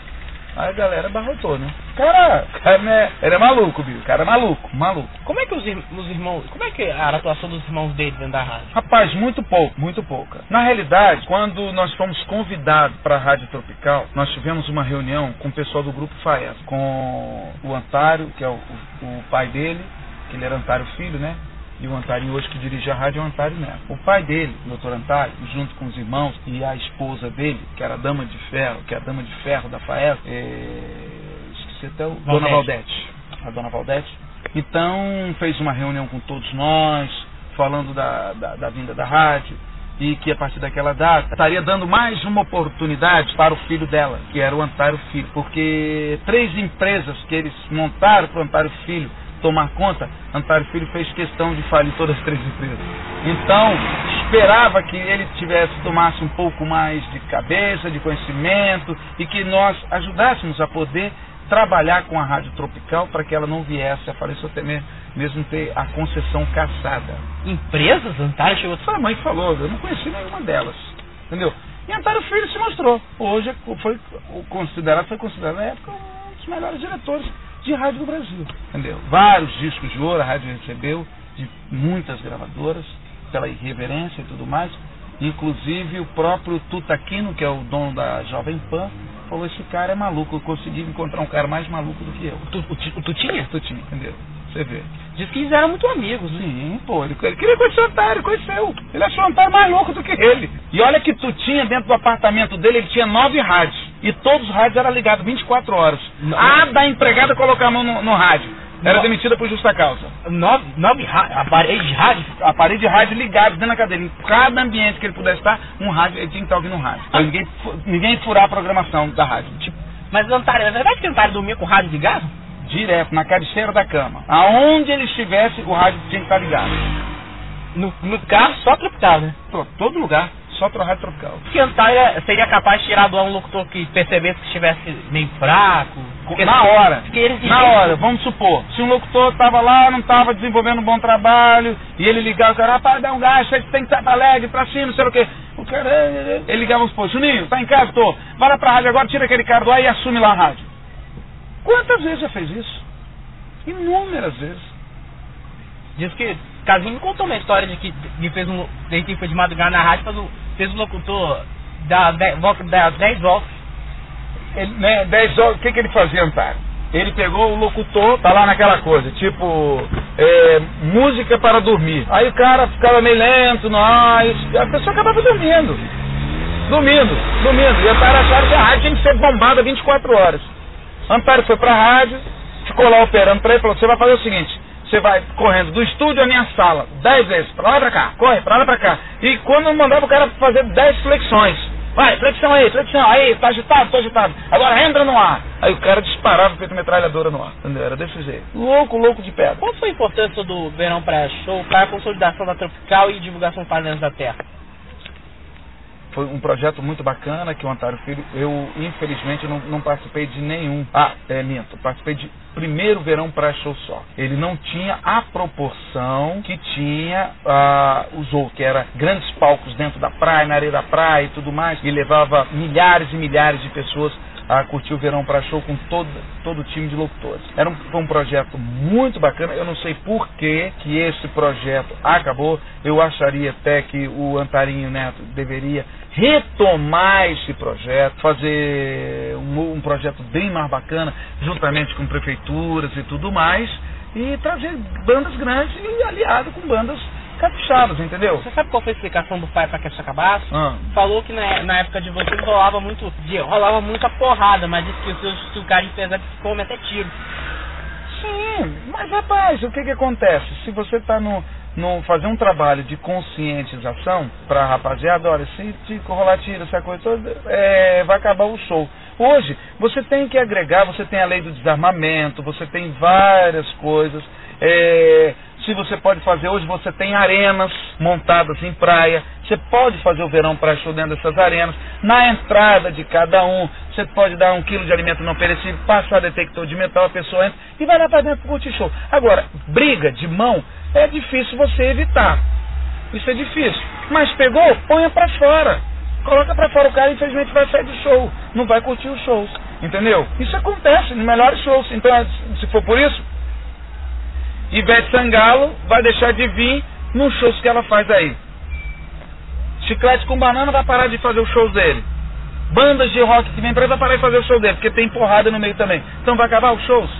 Aí a galera barrotou, né? Cara, cara né? ele é maluco, Bill. O cara é maluco, maluco. Como é que os, os irmãos. Como é que era a atuação dos irmãos dele dentro da rádio? Rapaz, muito pouco, muito pouca. Na realidade, quando nós fomos convidados para a Rádio Tropical, nós tivemos uma reunião com o pessoal do grupo FAES, com o Antário, que é o, o, o pai dele, que ele era Antário Filho, né? E o Antário hoje que dirige a rádio é o Antário Neto. O pai dele, o doutor Antário, junto com os irmãos e a esposa dele, que era a dama de ferro, que é a dama de ferro da FAES, é... esqueci até o... Valdete. Dona Valdete. A dona Valdete. Então fez uma reunião com todos nós, falando da, da, da vinda da rádio e que a partir daquela data estaria dando mais uma oportunidade para o filho dela, que era o Antário Filho, porque três empresas que eles montaram para o Antário Filho tomar conta, Antário Filho fez questão de falir todas as três empresas. Então, esperava que ele tivesse, tomasse um pouco mais de cabeça, de conhecimento e que nós ajudássemos a poder trabalhar com a Rádio Tropical para que ela não viesse a falecer até mesmo ter a concessão caçada. Empresas? Antário chegou... Foi a mãe falou, eu não conheci nenhuma delas. Entendeu? E Antário Filho se mostrou. Hoje foi considerado, foi considerado na época um dos melhores diretores de rádio do Brasil. Entendeu? Vários discos de ouro a rádio recebeu, de muitas gravadoras, pela irreverência e tudo mais. Inclusive o próprio Tutaquino, que é o dono da Jovem Pan, falou, esse cara é maluco, eu consegui encontrar um cara mais maluco do que eu. Tu, o, o Tutinha? Tutinha, entendeu? Você vê. Diz que eles eram muito amigos, né? Sim, pô, ele, ele queria conhecer o Antário, conheceu. Ele achou o Antário mais louco do que ele. E olha que tu tinha dentro do apartamento dele, ele tinha nove rádios. E todos os rádios eram ligados 24 horas. Não. A da empregada colocar a mão no, no rádio. Era no... demitida por justa causa. Nove, nove aparelhos de rádio? Aparelho de rádio ligado dentro da cadeira. Em cada ambiente que ele pudesse estar, um rádio, ele tinha que estar ouvindo um rádio. Ah. Ninguém, ninguém furar a programação da rádio. Tipo, mas, Antário, é verdade que o Antário dormia com o rádio ligado? direto, na cabeceira da cama. Aonde ele estivesse, o rádio tinha que estar ligado. No, no carro, só tropical, né? Todo lugar, só pro rádio tropical. Que Antália seria capaz de tirar do ar um locutor que percebesse que estivesse meio fraco? Porque na hora, na hora, vamos supor, se um locutor estava lá, não estava desenvolvendo um bom trabalho, e ele ligava, o cara, rapaz, dá um gás, você tem que estar alegre, pra cima, não sei o quê. O cara, ele ligava, os pô, Juninho, tá em casa? Tô. Vai lá pra rádio agora, tira aquele cara do ar e assume lá a rádio. Quantas vezes já fez isso? Inúmeras vezes. Diz que Casinho me contou uma história de que ele fez um. Ele foi de madrugada na rádio, fez um, fez um locutor da 10 voltas. Ele, né, 10 voltas, o que, que ele fazia, Antário? Ele pegou o locutor, tá lá naquela coisa, tipo, é, música para dormir. Aí o cara ficava meio lento e a pessoa acabava dormindo. Dormindo, dormindo. E o Amparo achava que a rádio tinha que ser bombada 24 horas. Amparo foi pra rádio, ficou lá operando para ele e falou: você vai fazer o seguinte. Você vai correndo do estúdio à minha sala, dez vezes, pra lá e pra cá, corre, pra lá e pra cá. E quando mandava o cara fazer dez flexões, Vai, flexão aí, flexão. Aí, tá agitado, tô agitado. Agora entra no ar. Aí o cara disparava feito metralhadora no ar. Entendeu? Era desse jeito. Louco, louco de pedra. Qual foi a importância do Verão Praia Show para a consolidação da Tropical e divulgação para da Terra? Foi um projeto muito bacana que o Antário Filho, eu infelizmente não, não participei de nenhum. Ah, é, minto, participei de primeiro verão para show só. Ele não tinha a proporção que tinha ah, os outros, que era grandes palcos dentro da praia, na areia da praia e tudo mais, e levava milhares e milhares de pessoas a curtir o Verão para Show com todo, todo o time de locutores. Era um, foi um projeto muito bacana. Eu não sei por que, que esse projeto acabou. Eu acharia até que o Antarinho Neto deveria retomar esse projeto, fazer um, um projeto bem mais bacana, juntamente com prefeituras e tudo mais, e trazer bandas grandes e aliado com bandas capixabas, entendeu? Você sabe qual foi a explicação do pai para que isso acabasse? Ah. Falou que na, na, época de vocês rolava muito, rolava muita porrada, mas disse que os seus se o cara come até tiro. Sim, mas rapaz, o que que acontece? Se você está no, no fazer um trabalho de conscientização para rapaziada, olha, se te rolar tiro, essa coisa toda, é, vai acabar o show. Hoje, você tem que agregar, você tem a lei do desarmamento, você tem várias coisas. É, se você pode fazer hoje, você tem arenas montadas em praia. Você pode fazer o verão para show dentro dessas arenas. Na entrada de cada um, você pode dar um quilo de alimento não perecível, passar detector de metal, a pessoa entra e vai lá para dentro curtir show. Agora, briga de mão é difícil você evitar. Isso é difícil. Mas pegou, ponha para fora. Coloca para fora o cara, infelizmente vai sair do show. Não vai curtir os shows. Entendeu? Isso acontece nos melhores shows. Então, se for por isso, Ivete Sangalo vai deixar de vir nos shows que ela faz aí. Chiclete com Banana vai parar de fazer os shows dele. Bandas de rock que vem pra ele vai parar de fazer o show dele, porque tem porrada no meio também. Então vai acabar os shows?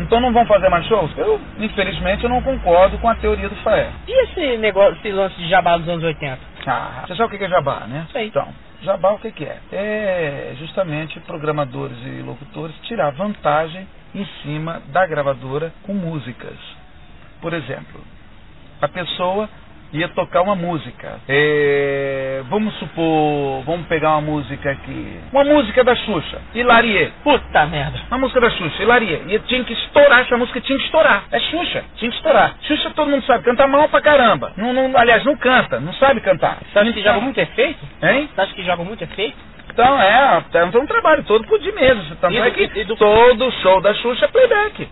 Então não vão fazer mais shows? Eu, infelizmente, eu não concordo com a teoria do Faé. E esse negócio, esse lance de jabá dos anos 80? Ah, você sabe o que é jabá, né? Sei. Então, jabá o que é? É justamente programadores e locutores tirar vantagem em cima da gravadora com músicas. Por exemplo, a pessoa ia tocar uma música. É, vamos supor, vamos pegar uma música aqui. Uma música da Xuxa, Hilarie. Puta merda. Uma música da Xuxa, Hilarie. E tinha que estourar, essa música tinha que estourar. É Xuxa, tinha que estourar. Xuxa todo mundo sabe, canta mal pra caramba. Não, não, aliás, não canta, não sabe cantar. Você acha que joga muito efeito? Hein? Você acha que joga muito efeito? Então, é, é um trabalho todo por de mesmo. Tanto e é que do... todo show da Xuxa é playback.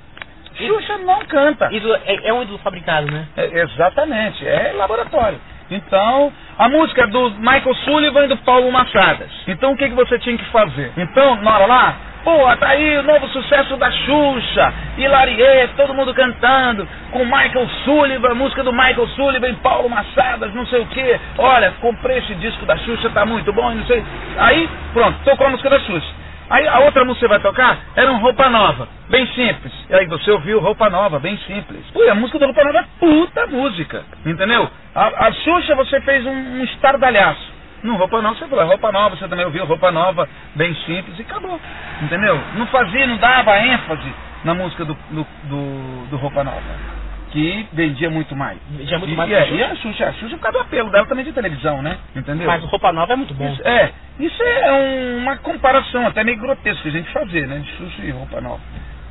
Xuxa não canta. Ídolo, é, é, um ídolo fabricado, né? É, exatamente, é laboratório. Então, a música do Michael Sullivan e do Paulo Machadas. Então, o que, que você tinha que fazer? Então, na hora lá, pô, tá aí o novo sucesso da Xuxa, Hilarie, todo mundo cantando, com Michael Sullivan, música do Michael Sullivan e Paulo Machadas, não sei o que. Olha, comprei esse disco da Xuxa, tá muito bom, não sei. Aí, pronto, tocou a música da Xuxa. Aí a outra música que você vai tocar era um Roupa Nova, bem simples. E aí você ouviu Roupa Nova, bem simples. Pô, a música do Roupa Nova é puta música, entendeu? A, a Xuxa você fez um, um estardalhaço. No Roupa Nova você falou, é Roupa Nova, você também ouviu Roupa Nova, bem simples, e acabou. Entendeu? Não fazia, não dava ênfase na música do, do, do, do Roupa Nova que vendia muito mais. Vendia muito e, mais. E, é, e a Xuxa, a Xuxa por causa do apelo dela também de televisão, né? Entendeu? Mas roupa nova é muito bom. Isso, é, isso é um, uma comparação até meio grotesca a gente fazer, né? Xuxa e roupa nova.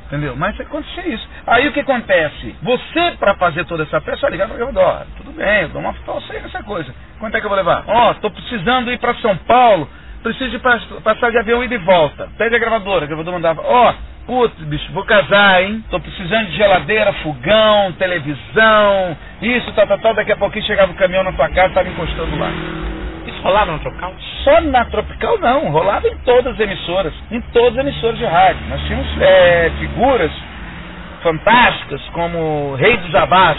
Entendeu? Mas aconteceu isso. Aí o que acontece? Você, para fazer toda essa peça, ligar para o gravador. Tudo bem, eu dou uma falsa essa coisa. Quanto é que eu vou levar? Ó, oh, tô precisando ir para São Paulo, preciso de passar de avião e de volta. Pede a gravadora, a gravadora mandava, ó, oh, Putz, bicho, vou casar, hein? Tô precisando de geladeira, fogão, televisão, isso, tal, tal, tal. Daqui a pouquinho chegava o caminhão na tua casa, tava encostando lá. Isso rolava na Tropical? Só na Tropical não, rolava em todas as emissoras, em todas as emissoras de rádio. Nós tínhamos é, figuras fantásticas como Rei dos Jabás,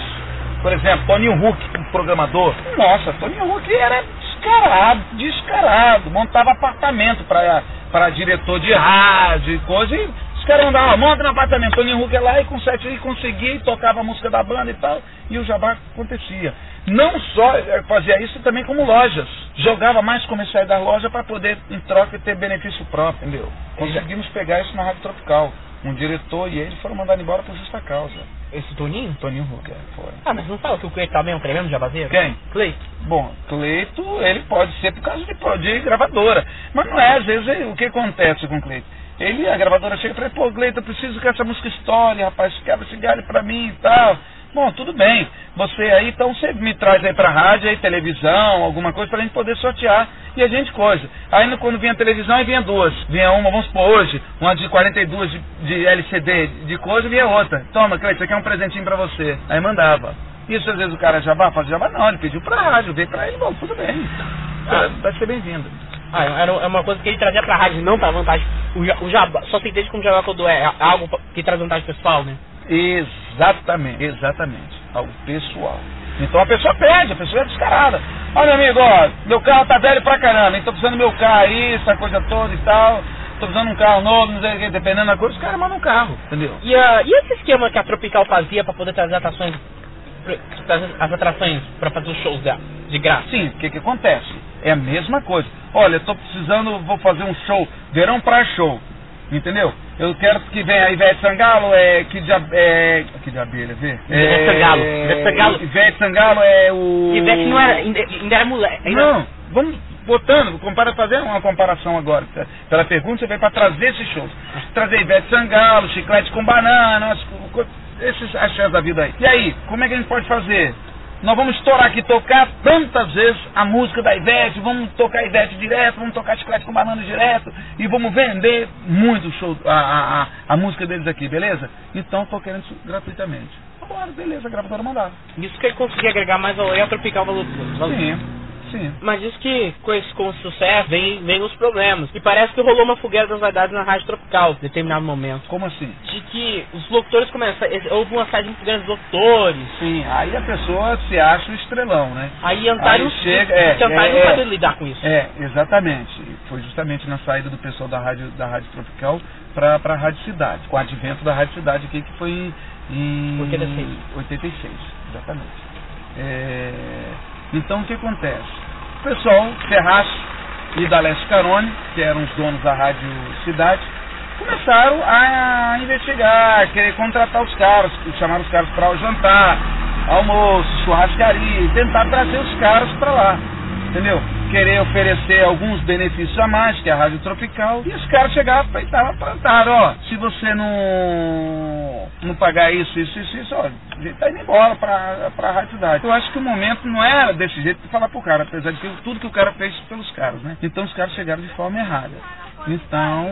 por exemplo, Toninho Huck, um programador. Nossa, Toninho Huck era descarado, descarado, montava apartamento para diretor de rádio e coisa e caras mandavam, monta no apartamento, Toninho Huck é lá e com sete e conseguia e tocava a música da banda e tal, e o jabá acontecia. Não só eh, fazia isso, também como lojas. Jogava mais comerciais da loja para poder, em troca, ter benefício próprio, entendeu? Conseguimos pegar isso na Rádio Tropical. Um diretor e ele foram mandados embora por justa causa. Esse Toninho? Toninho Huck, é, foi. Ah, mas não fala que o Cleito também é um tremendo jabazeiro? Quem? Cleito. Bom, Cleito, ele pode ser por causa de, de gravadora. Mas não é, às vezes, ele- o que acontece com o Cleito? Ele, a gravadora chega e fala, pô, Cleito, eu preciso que essa música estoure, rapaz, quebra esse galho pra mim e tal. Bom, tudo bem. Você aí, então você me traz aí pra rádio, aí, televisão, alguma coisa pra gente poder sortear e a gente coisa. Aí no- quando vinha a televisão, aí vinha duas. Vinha uma, vamos supor, hoje, uma de 42 de, de LCD de coisa vinha outra. Toma, Cleito, isso aqui é um presentinho pra você. Aí mandava. Isso às vezes o cara jabá, faz jabá, não, ele pediu pra rádio, veio pra ele, bom, tudo bem. Ah, vai ser bem-vindo. Ah, era é uma coisa que ele trazia pra rádio, não pra vantagem. O, o jabá, só se entende como jabá quando é algo pra- que traz vantagem pessoal, né? Exatamente, exatamente. Algo pessoal. Então a pessoa pede, a pessoa é descarada. Olha, meu amigo, ó, meu carro tá velho pra caramba, então precisando do meu carro aí, essa coisa toda e tal. Tô precisando de um carro novo, não sei o que, dependendo da coisa, os caras mandam um carro, entendeu? E, ah, e esse esquema que a Tropical fazia pra poder trazer atrações, pra- as atrações pra fazer os shows dela, de graça? Sim, o que que acontece? É a mesma coisa. Olha, eu tô precisando, vou fazer um show, verão pra show, entendeu? Eu quero que venha a Ivete Sangalo, é, que de, é, que de abelha, vê? Ivete Sangalo, Ivete Sangalo. Ivete Sangalo é o... Ivete não era, ainda, ainda era moleque. ainda- Não, vamos botando, compara, fazer uma comparação agora. tá? Pela pergunta, você veio para trazer esses shows. Trazer Ivete Sangalo, chiclete com banana, as co- esses axés da vida aí. E aí, como é que a gente pode fazer? Nós vamos estourar aqui, tocar tantas vezes a música da Ivete, vamos tocar Ivete direto, vamos tocar chiclete com banana direto e vamos vender muito o show, a, a, a, música deles aqui, beleza? Então, estou querendo isso gratuitamente. Agora, beleza, a gravadora mandava. Isso que ele conseguia agregar mais valor e a Tropical valor. valor. Sim, sim. Mas diz que com esse com esse sucesso vem, vem os problemas. E parece que rolou uma fogueira das vaidades na Rádio Tropical em determinado momento. Como assim? De que os locutores começaram. Houve uma saída muito grande dos locutores. Sim, aí a pessoa se acha um estrelão, né? Aí Antário, Aí chega, é, Antário é, não é. sabe lidar com isso. É, exatamente. Foi justamente na saída do pessoal da Rádio, da rádio Tropical para a Rádio Cidade, com o advento da Rádio Cidade aqui, que foi em, em 86. 86, exatamente. É, então o que acontece? Pessoal, Ferraz e D'Alessio Carone, que eram os donos da Rádio Cidade, começaram a investigar, querer contratar os caras, chamaram os caras para jantar, almoço, churrascaria, tentar trazer os caras para lá, entendeu? Querer oferecer alguns benefícios a mais, que é a Rádio Tropical, e os caras chegavam e estavam plantaram, ó, se você não, não pagar isso, isso, isso, isso, ó, a gente tá indo embora pra, pra Rádio Cidade. Eu acho que o momento não era desse jeito de falar pro cara, apesar de tudo que o cara fez pelos caras, né? Então os caras chegaram de forma errada. Então,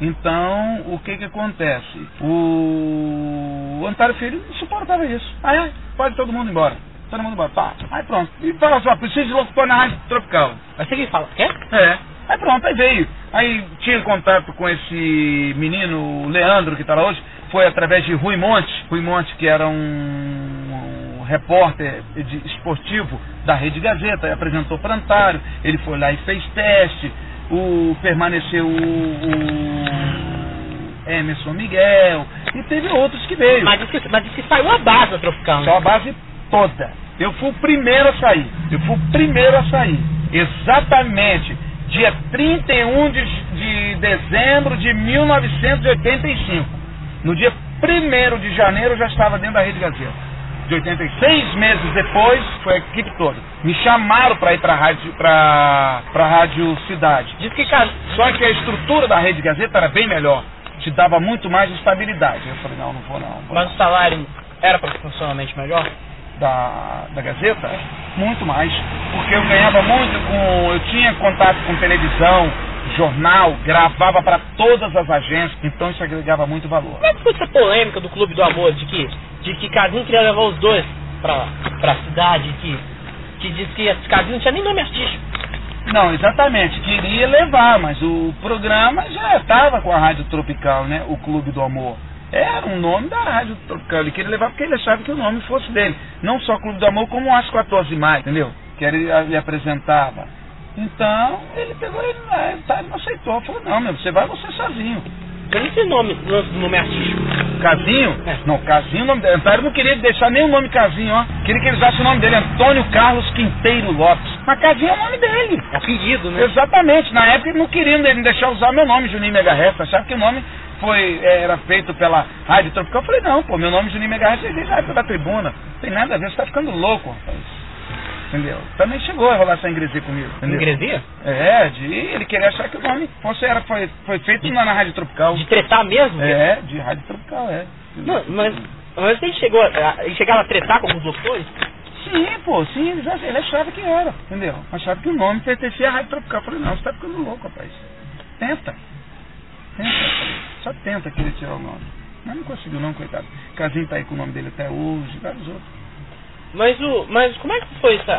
então o que que acontece? O, o Antário Filho suportava isso. Ah, é? Pode todo mundo embora. Todo mundo embora. Tá. Aí pronto. E fala só, preciso de locutor na Rádio Tropical. Mas você que fala, quer? É. Aí pronto, aí veio. Aí tinha contato com esse menino, o Leandro, que tá lá hoje. Foi através de Rui Monte. Rui Monte, que era um, um repórter de- esportivo da Rede Gazeta, apresentou para Antário. Ele foi lá e fez teste. O, permaneceu o, o Emerson Miguel. E teve outros que veio. Mas diz que, mas que saiu a base da Tropical, né? Só a base toda. Eu fui o primeiro a sair. Eu fui o primeiro a sair. Exatamente. Dia 31 de, de dezembro de 1985. No dia 1 de janeiro eu já estava dentro da Rede Gazeta. De 86 meses depois, foi a equipe toda. Me chamaram para ir para a rádio, pra, pra rádio Cidade. Diz que, Só que a estrutura da Rede Gazeta era bem melhor. Te dava muito mais estabilidade. Eu falei, não, não vou não. vou mas o salário era proporcionalmente melhor? Da, da Gazeta, muito mais, porque eu ganhava muito com, eu tinha contato com televisão, jornal, gravava para todas as agências, então isso agregava muito valor. Como é que foi essa polêmica do Clube do Amor de que, de que Casim queria levar os dois pra, pra cidade, que, que diz que Casim não tinha nem nome artístico? Não, exatamente, queria levar, mas o programa já estava com a Rádio Tropical, né? O Clube do Amor. Era um nome da Rádio Tropical, ele queria levar porque ele achava que o nome fosse dele. Não só Clube do Amor, como as 14 de maio, entendeu? Que ele, ele apresentava. Então, ele pegou ele, ah, tá, ele não aceitou. Falou, não, meu, você vai você sozinho. Eu não sei o nome, nome artístico. Casinho? É. Não, Casinho, o nome dele. Antônio não queria deixar nem o nome Casinho, ó. Queria que ele usasse o nome dele, Antônio Carlos Quinteiro Lopes. Mas Casinho é o nome dele. Apelido, né? Exatamente. Na época ele não queriam ele deixar usar meu nome, Juninho Megahertz. Achava que o nome foi, é, era feito pela Rádio Tropical. Eu falei, não, pô, meu nome é Juninho Megahertz é desde a época da tribuna. Não tem nada a ver, você tá ficando louco, rapaz. Entendeu? Também chegou a rolar essa ingresia comigo. Entendeu? Ingresia? É, de ele queria achar que o nome fosse, era, foi, foi feito na, na Rádio Tropical. De tretar mesmo? É, de Rádio Tropical, é. Não, mas, mas ele chegou a, ele chegava a tretar com alguns locutores? Sim, pô, sim, ele, já- ele achava que era, entendeu? Achava que o nome pertencia à Rádio Tropical. Eu falei, não, você tá ficando louco, rapaz. Tenta. Tenta, só tenta querer tirar o nome. Mas não conseguiu não, coitado. Casinho tá aí com o nome dele até hoje, vários outros. Mas, o, mas como é que foi essa,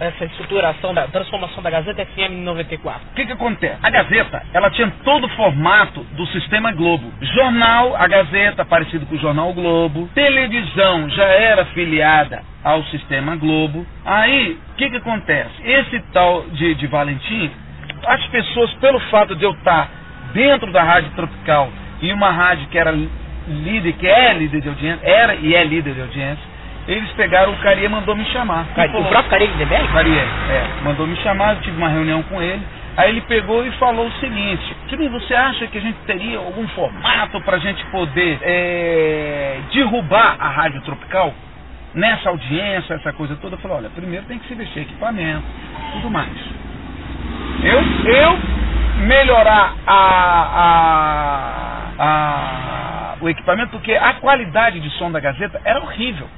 essa estruturação, da transformação da Gazeta FM em 94? O que que acontece? A Gazeta, ela tinha todo o formato do Sistema Globo. Jornal, a Gazeta, parecido com o Jornal Globo. Televisão já era filiada ao Sistema Globo. Aí, o que que acontece? Esse tal de, de Valentim, as pessoas, pelo fato de eu estar dentro da Rádio Tropical e uma rádio que era líder, que é líder de audiência, era e é líder de audiência, eles pegaram o Caria e mandou me chamar. Falou, o próprio Carinho de Deberg? Faria, é, mandou me chamar, eu tive uma reunião com ele. Aí ele pegou e falou o seguinte: Jimmy, você acha que a gente teria algum formato para a gente poder é, derrubar a Rádio Tropical? Nessa audiência, essa coisa toda? Eu falei: olha, primeiro tem que se vestir equipamento, tudo mais. Eu, eu melhorar a, a, a- o equipamento, porque a qualidade de som da Gazeta era horrível.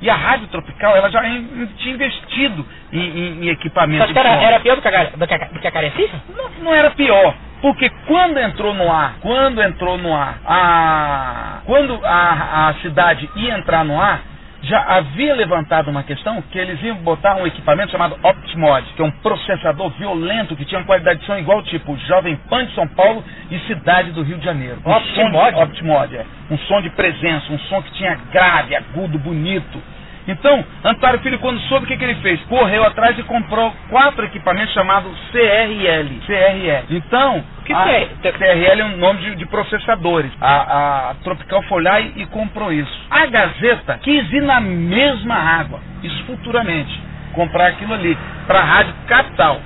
E a Rádio Tropical, ela já in- tinha investido em, em- em equipamento de era, era pior do que a, do que a, do que a Carecista? Não, não era pior. Porque quando entrou no ar, quando entrou no ar, a, quando a, a cidade ia entrar no ar, já havia levantado uma questão que eles iam botar um equipamento chamado Optimod, que é um processador violento que tinha uma qualidade de som igual tipo Jovem Pan de São Paulo e Cidade do Rio de Janeiro. Um Optimod? de- Optimod, é. Um som de presença, um som que tinha grave, agudo, bonito. Então, Antônio Filho, quando soube o que, que ele fez? Correu atrás e comprou quatro equipamentos chamados CRL. CRL. Então, O que a, é? CRL é um nome de, de processadores. A, a Tropical lá e, comprou isso. A Gazeta quis ir na mesma água, isso futuramente, comprar aquilo ali, para a Rádio Capital.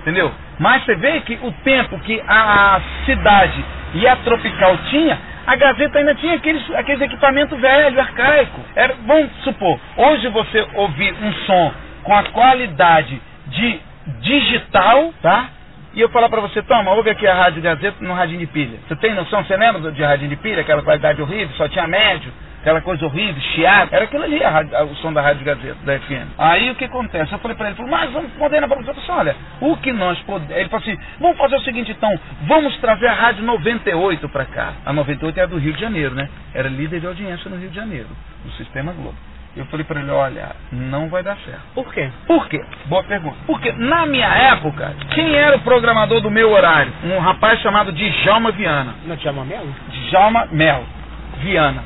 Entendeu? Mas você vê que o tempo que a cidade e a Tropical tinha, a Gazeta ainda tinha aqueles, aqueles equipamentos velho, arcaico. Era, vamos supor, hoje você ouvir um som com a qualidade de digital, tá? E eu falar pra você, toma, ouve aqui a Rádio Gazeta no radinho de pilha. Você tem noção? Você lembra de radinho de pilha? Aquela qualidade horrível, só tinha médio, aquela coisa horrível, chiado. Era aquilo ali, rádio- o som da Rádio Gazeta, da FM. Aí o que acontece? Eu falei pra ele, falou, mas vamos poder na produção. Eu falei, assim, olha, o que nós podemos... Ele falou assim, vamos fazer o seguinte então, vamos trazer a Rádio 98 pra cá. A 98 é do Rio de Janeiro, né? Era líder de audiência no Rio de Janeiro, no Sistema Globo. Eu falei pra ele, olha, não vai dar certo. Por quê? Por quê? Boa pergunta. Porque na minha época, quem era o programador do meu horário? Um rapaz chamado Djalma Viana. Não chama mesmo? Djalma Melo Viana.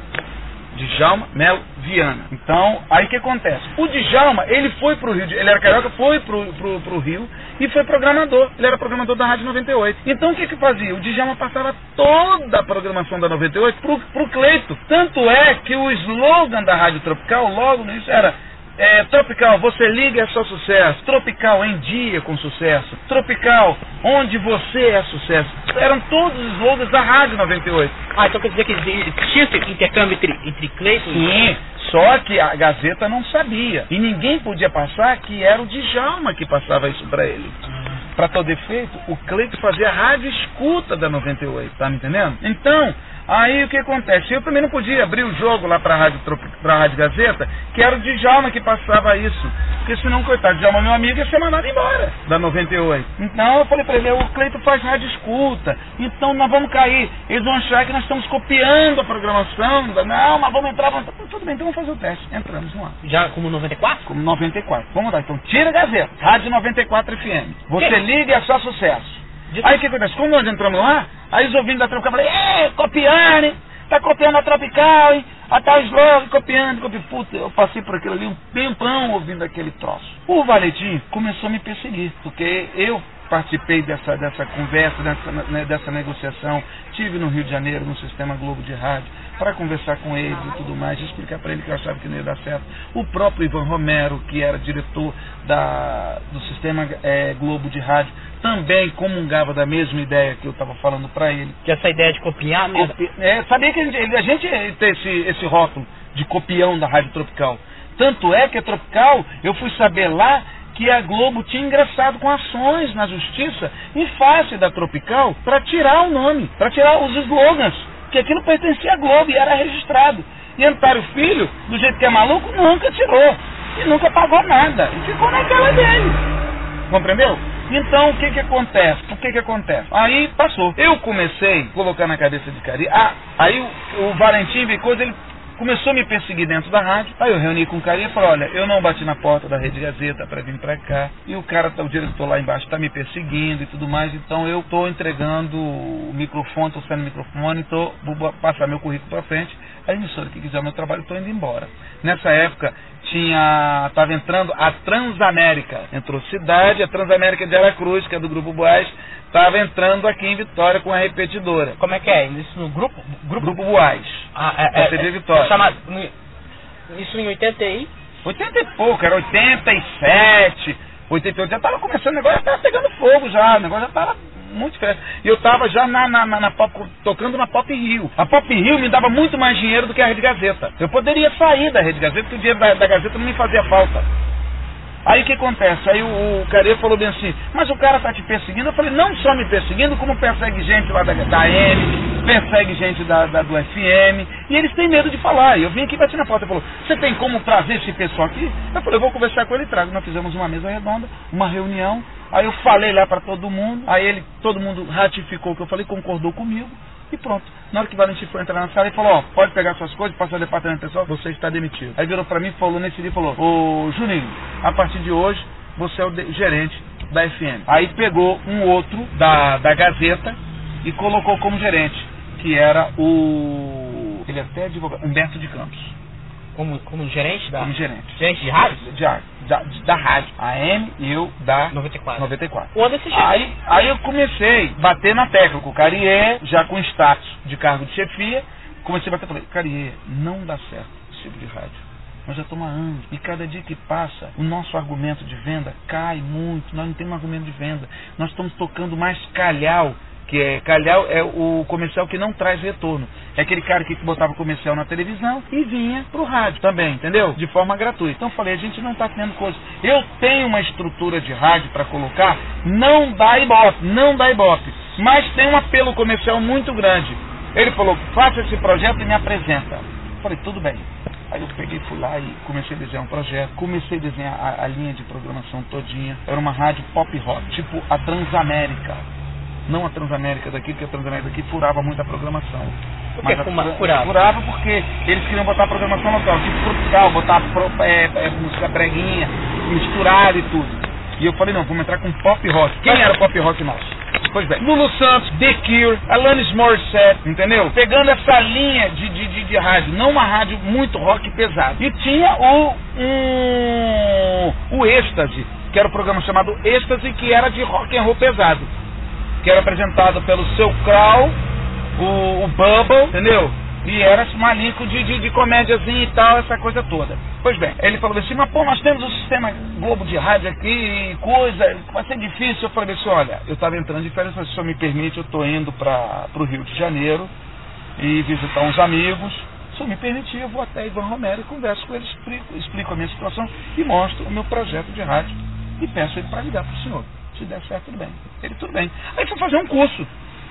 Djalma Melo Viana. Então, aí o que acontece? O Djalma, ele foi pro Rio, de- ele era carioca, foi pro, pro, pro Rio e foi programador. Ele era programador da Rádio 98. Então o que que fazia? O Djalma passava toda a programação da 98 pro, pro Cleito. Tanto é que o slogan da Rádio Tropical, logo início, era é, Tropical, você liga é só sucesso. Tropical, em dia com sucesso. Tropical, onde você é sucesso. Eram todos os slogans da Rádio 98. Ah, então quer dizer que tinha esse intercâmbio entre, entre Cleiton e... Sim, só que a Gazeta não sabia. E ninguém podia passar que era o Djalma que passava isso pra ele. Pra todo efeito, o Cleito fazia a rádio escuta da 98, tá me entendendo? Então, aí o que acontece? Eu também não podia abrir o jogo lá Rádio, Tropi- pra rádio Gazeta, que era o Djalma que passava isso. Porque senão, coitado, Djalma, meu amigo, ia ser mandado embora da 98. Então eu falei pra ele, o Cleito faz rádio escuta, então nós vamos cair. Eles vão achar que nós estamos copiando a programação. Não, mas vamos entrar, vamos... Tudo bem, então vamos fazer o teste. Entramos no ar. Já como 94? Como 94. Vamos lá, então tira a Gazeta, Rádio 94 FM. Você Que? liga e é só sucesso. Aí o que acontece? Quando nós entramos lá, aí os ouvintes da Tropical falaram, é, copiando, hein? Tá copiando a Tropical, hein? A tal slogan, copiando, copiando. Puta, eu passei por aquilo ali um tempão ouvindo aquele troço. O Valentim começou a me perseguir, porque eu participei dessa, dessa conversa, dessa, né, dessa negociação. Tive no Rio de Janeiro, no Sistema Globo de Rádio, para conversar com eles e tudo mais, explicar para ele que eu achava que não ia dar certo. O próprio Ivan Romero, que era diretor da, do Sistema é, Globo de Rádio, também comungava da mesma ideia que eu estava falando para ele. Que essa ideia de copiar mesmo? Copi é, sabia que a gente, a gente tem esse, esse rótulo de copião da Rádio Tropical. Tanto é que a Tropical, eu fui saber lá que a Globo tinha ingressado com ações na justiça em face da Tropical para tirar o nome, para tirar os slogans, que aquilo pertencia à Globo e era registrado. E Antário Filho, do jeito que é maluco, nunca tirou. E nunca pagou nada. E ficou naquela dele. Compreendeu? Então, o que que acontece? O que que acontece? Aí passou. Eu comecei a colocar na cabeça de cara. Ah, aí o, o Valentim Vicoso, ele começou a me perseguir dentro da rádio. Aí eu reuni com o cara e falei, olha, eu não bati na porta da Rede Gazeta para vir para cá. E o cara, o diretor lá embaixo está me perseguindo e tudo mais. Então eu estou entregando o microfone, estou sendo o microfone, tô, vou passar meu currículo para frente. A emissora que quiser o meu trabalho, estou indo embora. Nessa época, tinha estava entrando a Transamérica. Entrou Cidade, a Transamérica de Aracruz, que é do Grupo Boás, estava entrando aqui em Vitória com a repetidora. Como é que é? Isso no grupo? Grupo, grupo Boás. Ah, é, é, TV é, Vitória. Chama, isso em 80 e? 80 e pouco, era 87, 88, já estava começando, o negócio já estava pegando fogo já, o negócio já estava muito diferente. E eu estava já na, na, na, na pop, tocando na Pop Rio. A Pop Rio me dava muito mais dinheiro do que a Rede Gazeta. Eu poderia sair da Rede Gazeta, porque o dinheiro da, da Gazeta não me fazia falta. Aí o que acontece? Aí o, o Careiro falou bem assim, mas o cara tá te perseguindo. Eu falei, não só me perseguindo, como persegue gente lá da, da M, persegue gente da, da, do FM, e eles têm medo de falar. E eu vim aqui bater na porta e falou, você tem como trazer esse pessoal aqui? Eu falei, eu vou conversar com ele e trago. Nós fizemos uma mesa redonda, uma reunião, aí eu falei lá para todo mundo, aí ele, todo mundo ratificou o que eu falei, concordou comigo. E pronto. Na hora que o Valentim foi entrar na sala, ele falou, ó, pode pegar suas coisas, passar o departamento pessoal, você está demitido. Aí virou para mim, falou nesse dia, falou, ô Juninho, a partir de hoje, você é o gerente da FM. Aí pegou um outro da, da Gazeta e colocou como gerente, que era o... ele é até advogado, Humberto de Campos. Como, como gerente da. Como gerente. Gerente de rádio? De, da, da rádio. A M e eu da 94. 94. O Anderson aí, aí eu comecei a bater na tecla com o Carier, já com status de cargo de chefia. Comecei a bater, falei, Carier, não dá certo esse tipo de rádio. Nós já estamos há anos. E cada dia que passa, o nosso argumento de venda cai muito. Nós não temos argumento de venda. Nós estamos tocando mais calhau que é calhau é o comercial que não traz retorno. É aquele cara que botava comercial na televisão e vinha pro rádio também, entendeu? De forma gratuita. Então falei, a gente não está tendo coisa. Eu tenho uma estrutura de rádio para colocar, não dá ibope, não dá ibope, mas tem um apelo comercial muito grande. Ele falou, faça esse projeto e me apresenta. Falei, tudo bem. Aí eu peguei, fui lá e comecei a desenhar um projeto, comecei a desenhar a, a linha de programação todinha. Era uma rádio pop rock, tipo a Transamérica não a Transamérica daqui, porque a Transamérica daqui furava muito a programação. Por que furava? Furava porque eles queriam botar a programação local, tipo tropical, botar pro, é, é, música breguinha, misturar e tudo. E eu falei, não, vamos entrar com pop rock. Quem era o pop rock nosso? Pois bem, Lulu Santos, The Cure, Alanis Morissette, entendeu? Pegando essa linha de, de, de, de, rádio, não uma rádio muito rock pesado. E tinha o, um, o Êxtase, que era o um programa chamado Êxtase, que era de rock and roll pesado que era apresentado pelo seu Crow, o, o Bubble, entendeu? E era uma linko de, de, de comédiazinha e tal, essa coisa toda. Pois bem, ele falou assim, mas pô, nós temos o sistema Globo de rádio aqui e coisa, vai ser difícil. Eu falei assim, olha, eu estava entrando de férias, se o senhor me permite, eu estou indo para o Rio de Janeiro e visitar uns amigos. Se o senhor me permitir, eu vou até Ivan Romero e converso com ele, explico, explico a minha situação e mostro o meu projeto de rádio e peço ele para ligar para o senhor. Se der certo, tudo bem. Ele, tudo bem. Aí fui fazer um curso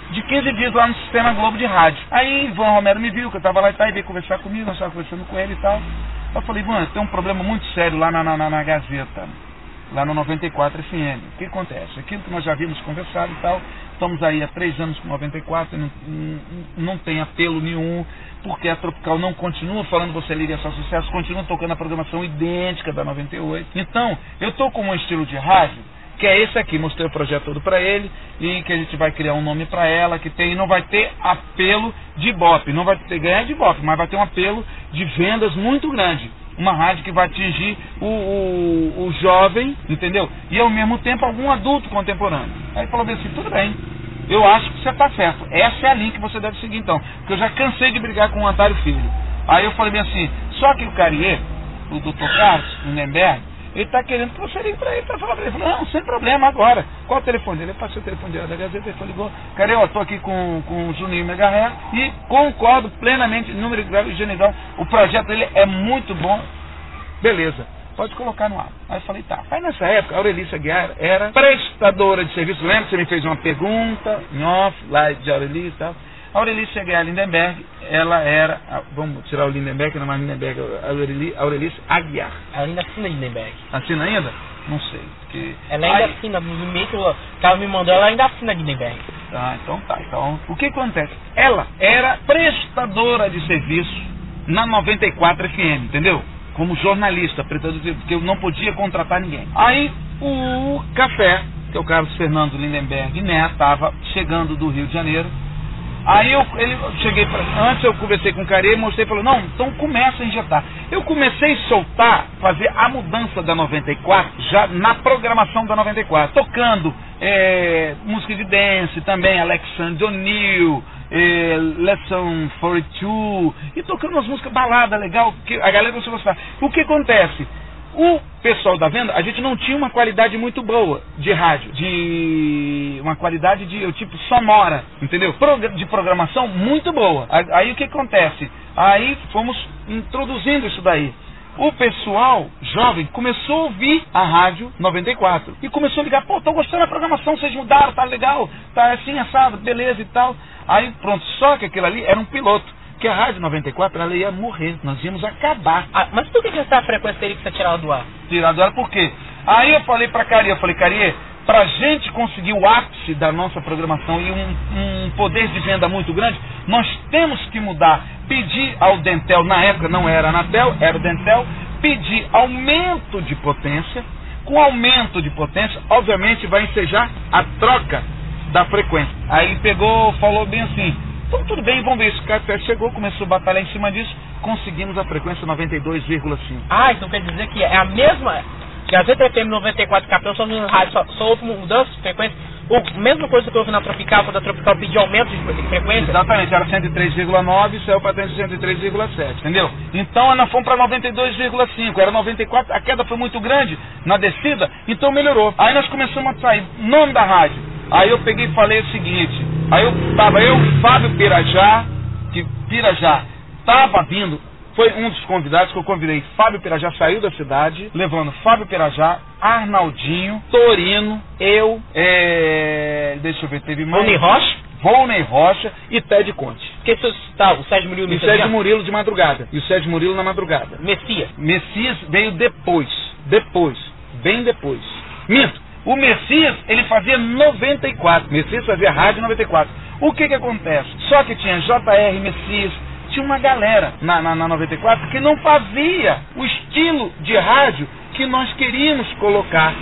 de 15 dias lá no Sistema Globo de Rádio. Aí Ivan Romero me viu, que eu estava lá e tal, e veio conversar comigo, nós estávamos conversando com ele e tal. Eu falei, Ivan, tem um problema muito sério lá na, na, na Gazeta, lá no 94 FM. O que acontece? Aquilo que nós já vimos conversado e tal, estamos aí há três anos com 94, não, não, não tem apelo nenhum, porque a Tropical não continua falando você liga só sucesso, continua tocando a programação idêntica da 98. Então, eu estou com um estilo de rádio que é esse aqui. Mostrei o projeto todo para ele e que a gente vai criar um nome para ela que tem, não vai ter apelo de Bop, não vai ter ganhar de Bop, mas vai ter um apelo de vendas muito grande. uma rádio que vai atingir o, o, o jovem, entendeu? E ao mesmo tempo algum adulto contemporâneo. Aí falou assim, tudo bem, eu acho que você está certo. Essa é a linha que você deve seguir então. Porque eu já cansei de brigar com o Antário Filho. Aí eu falei bem assim, só que o Carier, o doutor Carlos, o Nemberg, ele está querendo que você ligue para ele para falar para ele. Não, sem problema, agora. Qual o telefone dele? Eu passei o telefone dele da Gazeta, ele ligou. Cara, eu estou aqui com, com o Juninho Megarré e concordo plenamente, número grave e general. O projeto dele é muito bom. Beleza, pode colocar no ar. Aí eu falei, tá. Aí nessa época, a Aurelícia Guiar era prestadora de serviço. Lembra você me fez uma pergunta em off, lá de Aurelícia e tal? A Aurelice Aguiar Lindenberg, ela era, vamos tirar o Lindenberg, não é mais Lindenberg, a Aurelice Aguiar. Ela ainda assina Lindenberg. Assina ainda? Não sei. Porque... Ela ainda Aí... assina, no e-mail que ela me mandou, ela ainda assina Lindenberg. Ah, então tá. Então, o que acontece? Ela era prestadora de serviço na 94 FM, entendeu? Como jornalista, porque eu não podia contratar ninguém. Aí o café, que é o Carlos Fernando Lindenberg né, estava chegando do Rio de Janeiro Aí eu, ele, cheguei pra, antes eu conversei com o cara e mostrei falou, não, então começa a injetar. Eu comecei a soltar, fazer a mudança da 94 já na programação da 94, tocando é, música de dance também, Alexander O'Neill, é, Lesson 42, e tocando umas músicas balada legal, que a galera começou a gostar. O que acontece? O pessoal da venda, a gente não tinha uma qualidade muito boa de rádio, de uma qualidade de tipo sonora, entendeu? De programação muito boa. Aí o que acontece? Aí fomos introduzindo isso daí. O pessoal jovem começou a ouvir a rádio 94 e começou a ligar, pô, tô gostando da programação, vocês mudaram, tá legal, tá assim, assado, beleza e tal. Aí pronto, só que aquilo ali era um piloto que a Rádio 94 ela ia morrer, nós íamos acabar. Ah, mas por que, que essa frequência teria que ser tirada do ar? Tirada do ar por quê? Aí eu falei pra Caria, eu falei, Caria, pra gente conseguir o ápice da nossa programação e um, um, poder de venda muito grande, nós temos que mudar. Pedir ao Dentel, na época não era a Anatel, era o Dentel, pedir aumento de potência. Com aumento de potência, obviamente vai ensejar a troca da frequência. Aí ele pegou, falou bem assim, então tudo bem, vamos ver. Esse café chegou, começou a batalhar em cima disso, conseguimos a frequência 92,5. Ah, então quer dizer que é a mesma. Que a ZTFM 94 Capel só só, só houve mudança de frequência. O mesma coisa que houve na Tropical, quando a Tropical pediu aumento de frequência? Exatamente, era 103,9 e saiu para 103,7, entendeu? Então nós fomos para 92,5, era 94, a queda foi muito grande na descida, então melhorou. Aí nós começamos a sair, nome da rádio. Aí eu peguei e falei o seguinte, Aí eu tava eu, Fábio Pirajá, que Pirajá estava vindo, foi um dos convidados que eu convidei. Fábio Pirajá saiu da cidade, levando Fábio Pirajá, Arnaldinho, Torino, eu, é... deixa eu ver, teve mais. Volney Rocha? Volney Rocha e Ted Conte. Que tá, o Sérgio Murilo E o Sérgio Murilo de madrugada. E o Sérgio Murilo na madrugada. Messias. Messias veio depois. Depois. Bem depois. Minto. O Messias, ele fazia 94. Messias fazia rádio 94. O que que acontece? Só que tinha JR Messias, tinha uma galera na, na, na 94 que não fazia o estilo de rádio que nós queríamos colocar.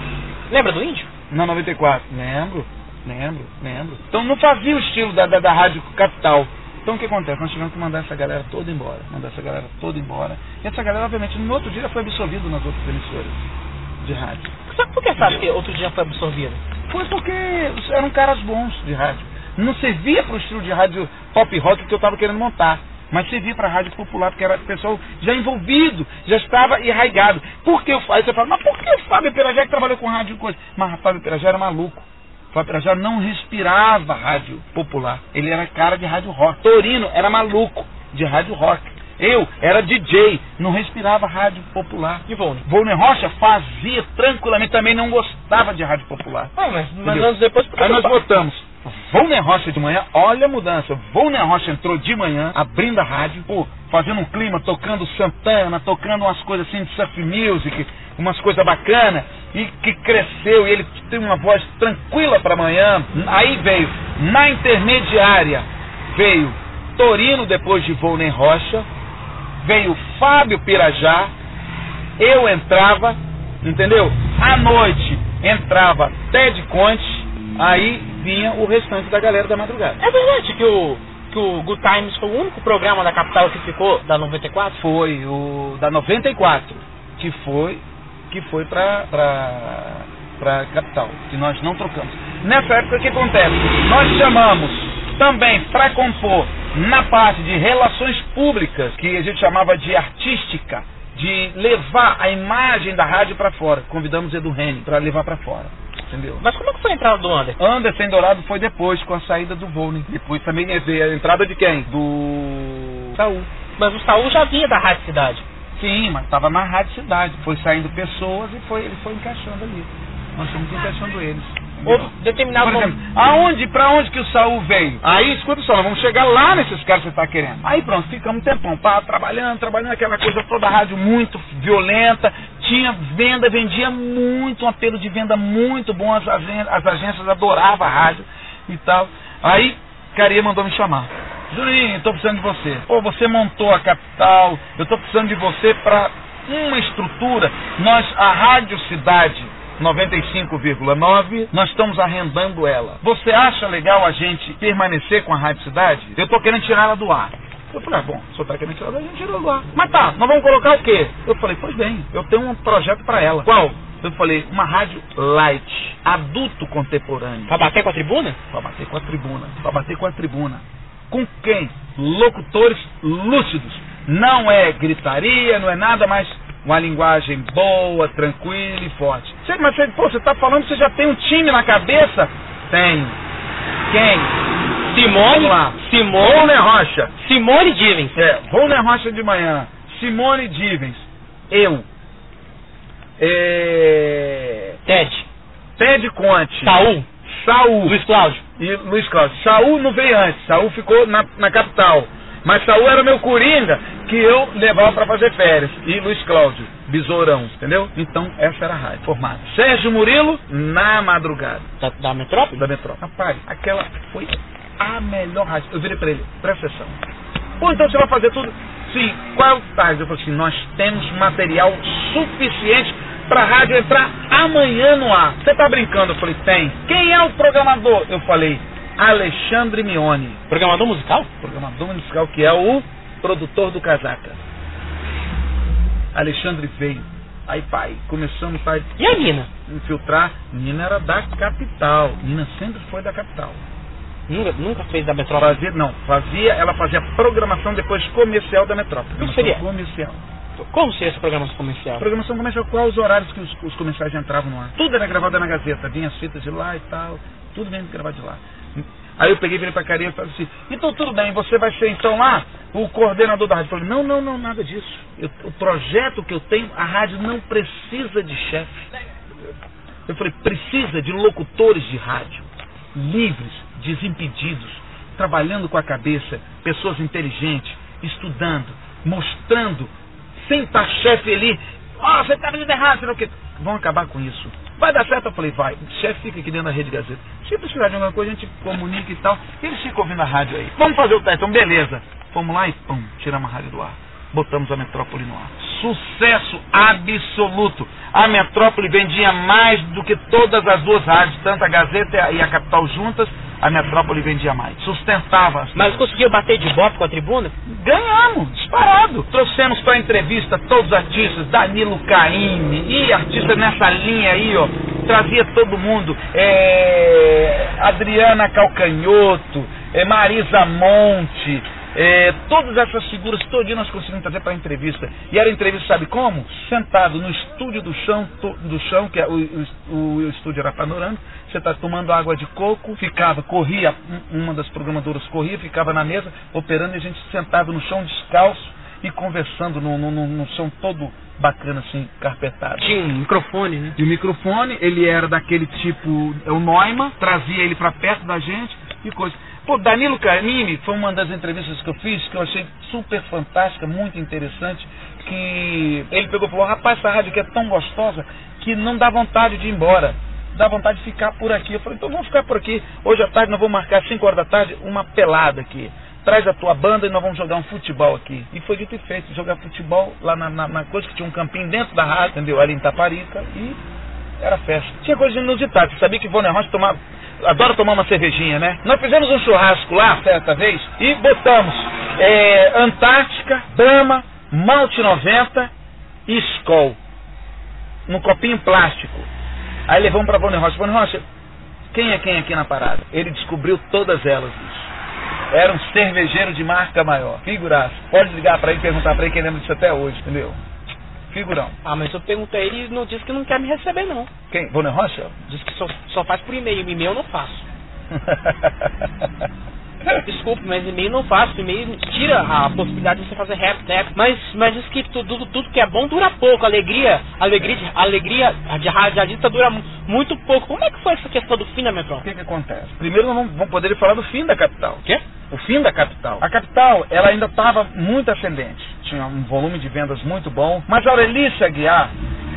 Lembra do índio? Na 94. Lembro, lembro, lembro. Então não fazia o estilo da, da, da Rádio Capital. Então o que acontece? Nós tivemos que mandar essa galera toda embora. Mandar essa galera toda embora. E essa galera, obviamente, no outro dia foi absorvida nas outras emissoras de rádio. Sabe por que sabe que outro dia foi absorvido? Foi porque eram caras bons de rádio. Não servia para o estilo de rádio pop rock que eu estava querendo montar. Mas servia para a rádio popular, porque era pessoal já envolvido, já estava enraigado. Por que o Aí você fala, mas por que o Fábio Pirajá que trabalhou com rádio e coisa? Mas o Fábio Pirajá era maluco. O Fábio Pirajá não respirava rádio popular. Ele era cara de rádio rock. Torino era maluco de rádio rock. Eu era DJ, não respirava rádio popular. E Volney? Volney Rocha fazia tranquilamente, também não gostava de rádio popular. Ah, mas, mas anos depois... Aí nós votamos. Volney Rocha de manhã, olha a mudança. Volney Rocha entrou de manhã, abrindo a rádio, pô, fazendo um clima, tocando Santana, tocando umas coisas assim de surf music, umas coisas bacanas, e que cresceu, e ele tem uma voz tranquila para amanhã. Aí veio, na intermediária, veio Torino depois de Volney Rocha, veio Fábio Pirajá, eu entrava, entendeu? À noite entrava Ted Conte, aí vinha o restante da galera da madrugada. É verdade que o, que o Good Times foi o único programa da capital que ficou da 94? Foi o da 94, que foi que foi pra, pra, pra capital, que nós não trocamos. Nessa época o que acontece? Nós chamamos também para compor na parte de relações públicas, que a gente chamava de artística, de levar a imagem da rádio para fora. Convidamos Edu Rene para levar para fora. Entendeu? Mas como é que foi a entrada do Anderson? Anderson Dourado foi depois, com a saída do Volney. Depois também veio a entrada de quem? Do Saúl. Mas o Saúl já vinha da Rádio Cidade. Sim, mas estava na Rádio Cidade. Foi saindo pessoas e foi, ele foi encaixando ali. Nós fomos encaixando eles. Ou determinado Por exemplo, aonde, pra onde que o Saul veio? Aí, escuta só, nós vamos chegar lá nesses caras que você está querendo. Aí pronto, ficamos um tempão, pá, trabalhando, trabalhando, aquela coisa toda, a rádio muito violenta, tinha venda, vendia muito, um apelo de venda muito bom, as, agen- as agências adoravam a rádio e tal. Aí, Caria mandou me chamar. Juninho, estou precisando de você. Pô, você montou a capital, eu estou precisando de você para uma estrutura. Nós, a Rádio Cidade 95,9, nós estamos arrendando ela. Você acha legal a gente permanecer com a Rádio Cidade? Eu estou querendo tirar ela do ar. Eu falei, ah, bom, o senhor está querendo tirar ela, a gente tirou do ar. Mas tá, nós vamos colocar o quê? Eu falei, pois bem, eu tenho um projeto para ela. Qual? Eu falei, uma rádio light, adulto contemporâneo. Pra bater com a tribuna? Para bater com a tribuna. Para bater com a tribuna. Com quem? Locutores lúcidos. Não é gritaria, não é nada, mas uma linguagem boa, tranquila e forte. Você, mas você, pô, você está falando que você já tem um time na cabeça? Tenho. Quem? Simone. Simone, Volner Rocha. Simone Divens. É, Volner Rocha de manhã. Simone Divens. Eu. É... Ted, Ted Conte. Saul, Saul. Luiz Cláudio. E Luiz Cláudio. Saul não veio antes, Saul ficou na, na capital. Mas Saul era meu coringa que eu levava para fazer férias. E Luiz Cláudio, besourão, entendeu? Então essa era a rádio formada. Sérgio Murilo, na madrugada, Da, da Metrópole? da Metrópole. Rapaz, aquela foi a melhor rádio. Eu virei para ele, presta atenção. Pô, então você vai fazer tudo? Sim, qual é o tarde? Eu falei assim, nós temos material suficiente para a rádio entrar amanhã no ar. Você tá brincando? Eu falei, tem. Quem é o programador? Eu falei, Alexandre Mione, Programador musical? programador musical que é o produtor do Casaca. Alexandre veio. Aí, pai, começamos a E a Nina? infiltrar. Nina era da capital. Nina sempre foi da capital. Nunca, nunca fez da Metrópole. Fazia, não, fazia, ela fazia programação depois comercial da Metrópole. O que seria? Comercial. Como seria essa programação comercial? Programação comercial, quais os horários que os, os comerciais entravam no ar? Tudo era gravado na Gazeta, vinha as fitas de lá e tal, tudo vinha gravado de lá. Aí eu peguei, virei pra Carinha e falei assim, então tudo bem, você vai ser então lá o coordenador da rádio. Eu falei, não, não, não, nada disso. Eu- o projeto que eu tenho, a rádio não precisa de chefe. Eu falei, precisa de locutores de rádio, livres, desimpedidos, trabalhando com a cabeça, pessoas inteligentes, estudando, mostrando, sem estar chefe ali, ó, você está fazendo errado, sei lá o quê. Vão acabar com isso. Vai dar certo? Eu falei, vai. O chefe fica aqui dentro da Rede Gazeta. Se precisar de alguma coisa, a gente comunica e tal. Eles ficam ouvindo a rádio aí. Vamos fazer o teste, então beleza. Fomos lá e pum, tiramos a rádio do ar. Botamos a Metrópole no ar. Sucesso absoluto. A Metrópole vendia mais do que todas as duas rádios, tanto a Gazeta e a Capital juntas. A Metrópole vendia mais. Sustentava. Mas conseguiu bater de bote com a tribuna? Ganhamos, disparado. Trouxemos para entrevista todos os artistas, Danilo Caime, e artistas nessa linha aí, ó. Trazia todo mundo. É, Adriana Calcanhoto, é, Marisa Monte, é, todas essas figuras, todinho nós conseguimos trazer para entrevista. E era entrevista, sabe como? Sentado no estúdio do chão, do chão que é, o, o- o estúdio era panorâmico, você está tomando água de coco, ficava, corria, um- uma das programadoras corria, ficava na mesa, operando, e a gente sentado no chão descalço e conversando num, num, num- num chão todo bacana, assim, carpetado. Tinha um microfone, né? E o microfone, ele era daquele tipo, é o Neumann, trazia ele para perto da gente e coisa. Pô, Danilo Carnini foi uma das entrevistas que eu fiz que eu achei super fantástica, muito interessante, que ele pegou e falou, rapaz, essa rádio aqui é tão gostosa que não dá vontade de ir embora. Dá vontade de ficar por aqui. Eu falei, então vamos ficar por aqui. Hoje à tarde nós vamos marcar 5 horas da tarde uma pelada aqui. Traz a tua banda e nós vamos jogar um futebol aqui. E foi dito e feito, jogar futebol lá na, na, na coisa que tinha um campinho dentro da rádio, entendeu? Ali em Taparica. E era festa. Tinha coisa inusitada. Você sabia que Ivone Rocha tomava, adora tomar uma cervejinha, né? Nós fizemos um churrasco lá, certa vez, e botamos é, Antártica, Brahma, Malte 90 e Skol. Num copinho plástico. Aí levamos pra Bonnie Rocha. Bonnie Rocha, quem é quem aqui na parada? Ele descobriu todas elas, bicho. Era um cervejeiro de marca maior. Figuraça. Pode ligar pra ele e perguntar pra ele quem lembra disso até hoje, entendeu? Figurão. Ah, mas eu perguntei ele e não disse que não quer me receber, não. Quem? Bonnie Rocha? Diz que só, só faz por e-mail. E-mail eu não faço. Desculpe, mas e-mail não faço. E-mail tira a possibilidade de você fazer rap, né? Mas, mas diz que tudo, tudo que é bom dura pouco. Alegria, alegria, alegria de radialista dura mu- muito pouco. Como é que foi essa questão do fim da O Metron? que que acontece? Primeiro vamos, vamos poder falar do fim da capital. O quê? O fim da capital. A capital, ela ainda estava muito ascendente. Tinha um volume de vendas muito bom. Mas a Aurelice Aguiar,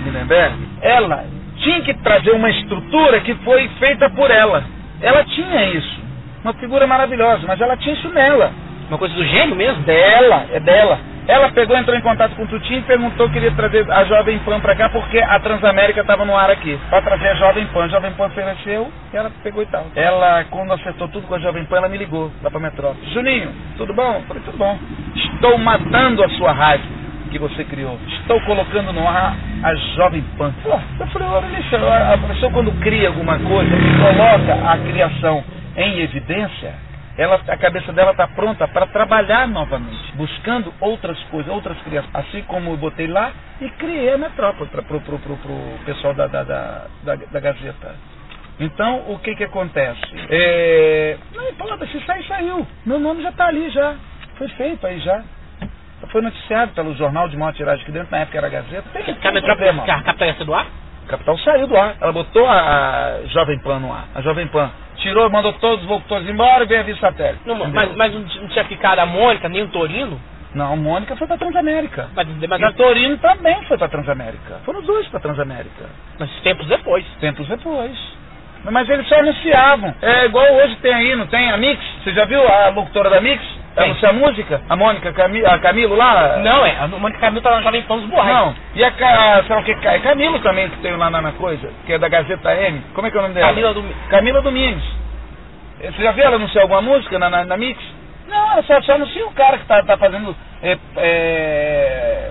Lindenberg, ela tinha que trazer uma estrutura que foi feita por ela. Ela tinha isso. Uma figura maravilhosa, mas ela tinha isso nela. Uma coisa do gênio mesmo? Dela, é dela. Ela pegou, entrou em contato com o Tutinho e perguntou que queria trazer a Jovem Pan pra cá porque a Transamérica estava no ar aqui. Pra trazer a Jovem Pan. A Jovem Pan ofereceu e ela pegou e tal. Ela, quando acertou tudo com a Jovem Pan, ela me ligou lá pra Metrópole. Juninho, tudo bom? Eu falei, tudo bom. Estou matando a sua rádio que você criou. Estou colocando no ar a Jovem Pan. Pô, eu falei, olha, a pessoa quando cria alguma coisa, coloca a criação em evidência, ela, a cabeça dela está pronta para trabalhar novamente, buscando outras coisas, outras criações. Assim como eu botei lá e criei a metrópole para pro pessoal da, da, da, da, da Gazeta. Então, o que que acontece? É... Não importa, se sair, saiu. Meu nome já está ali, já. Foi feito aí já. Foi noticiado pelo jornal de maior tiragem aqui dentro, na época era a Gazeta. Tem Que a Metrópole, que a capital ia ser do ar? Capital saiu do ar. Ela botou a, a Jovem Pan no ar. A Jovem Pan tirou, mandou todos os locutores embora e veio a via satélite. Não, mas, mas não tinha ficado a Mônica, nem o Torino? Não, Mônica foi pra Transamérica. Mas, mas, E o Torino também foi pra Transamérica. Foram os dois pra Transamérica. mas tempos depois. Tempos depois. Mas eles só anunciavam. É igual hoje tem aí, não tem a Mix? Você já viu a locutora da Mix? Tem. Anuncia a música? A Mônica, Cami, a Camilo lá? Não, é, a Mônica Camilo tá na Jovem Pan dos Borrais. Não. E a, sei lá o que, Ca- Camilo também, que tem lá na, na coisa, que é da Gazeta M. Como é que é o nome dela? Camila do... Camila Domingos. Você já viu ela anunciar alguma música na, na, na Mix? Não, ela só, só anuncia o cara que tá, tá fazendo é, é,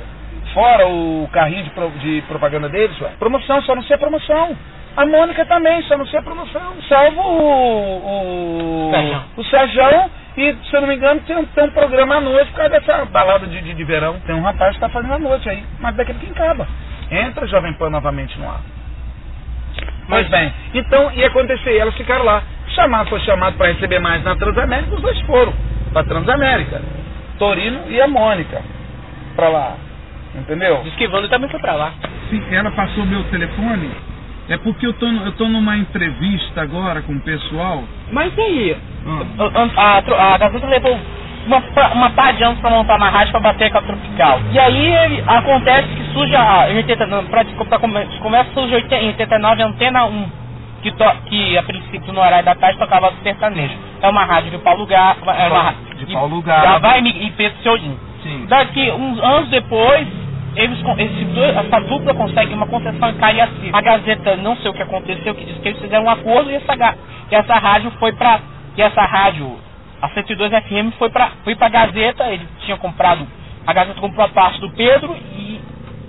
fora o carrinho de, pro- de propaganda deles, ué. Promoção, só anuncia promoção. A Mônica também, só anuncia promoção. Salvo o. O, o Sérgio. E, se eu não me engano, tem, um- tem um programa à noite por causa dessa balada de, de, de verão. Tem um rapaz que tá fazendo à noite aí. Mas daqui a pouquinho acaba. Entra Jovem Pan novamente no ar. Pois bem, então ia acontecer, elas ficaram lá. Chamado, foi chamado para receber mais na Transamérica, os dois foram para Transamérica. Torino e a Mônica para lá. Entendeu? Diz que Evandro também foi pra lá. Sim, ela passou meu telefone. É porque eu tô, eu tô numa entrevista agora com o pessoal. Mas e aí? Hum. A, a, a Gazeta levou uma, uma pá de anos pra montar uma rádio pra bater com a Tropical. E aí acontece que surge a. Em 80, não, pra, pra come- começa surge 80 em 89 a Antena 1, que, to, que a princípio no horário da tarde tocava sertanejo. É uma rádio de Paulo Gá, é uma De Paulo Gá. Gavá e Mi- e Pedro. Sim. Daqui uns anos depois, eles, essa dupla consegue uma concessão em Cariacica. A Gazeta, não sei o que aconteceu, que diz que eles fizeram um acordo e essa, ga- e essa rádio foi pra. E essa rádio, a 102 FM, foi pra, foi pra Gazeta, ele tinha comprado. A Gazeta comprou a parte do Pedro e,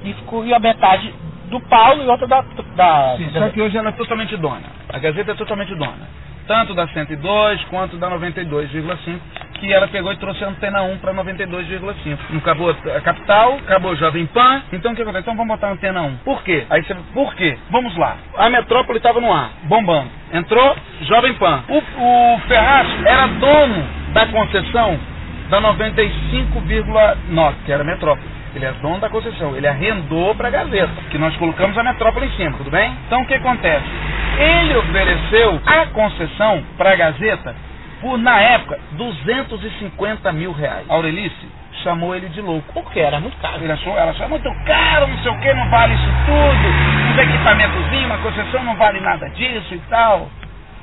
e ficou e a metade do Paulo e outra da. da Sim, da- só que hoje ela é totalmente dona. A Gazeta é totalmente dona. Tanto da 102 quanto da 92,5, que ela pegou e trouxe a antena 1 para 92,5. Não acabou a capital, acabou Jovem Pan. Então o que acontece? Então vamos botar a antena 1. Por quê? Aí você, por quê? Vamos lá. A metrópole estava no ar, bombando. Entrou Jovem Pan. O, o Ferraz era dono da concessão da 95,9, que era a metrópole. Ele é dono da concessão, ele arrendou para a Gazeta, que nós colocamos a metrópole em cima, tudo bem? Então o que acontece? Ele ofereceu a concessão para a Gazeta por, na época, 250 mil reais. Aurelice chamou ele de louco. Por quê? Era muito caro. Ele achou, ela achou muito caro, não sei o que, não vale isso tudo, os equipamentozinhos, uma concessão não vale nada disso e tal.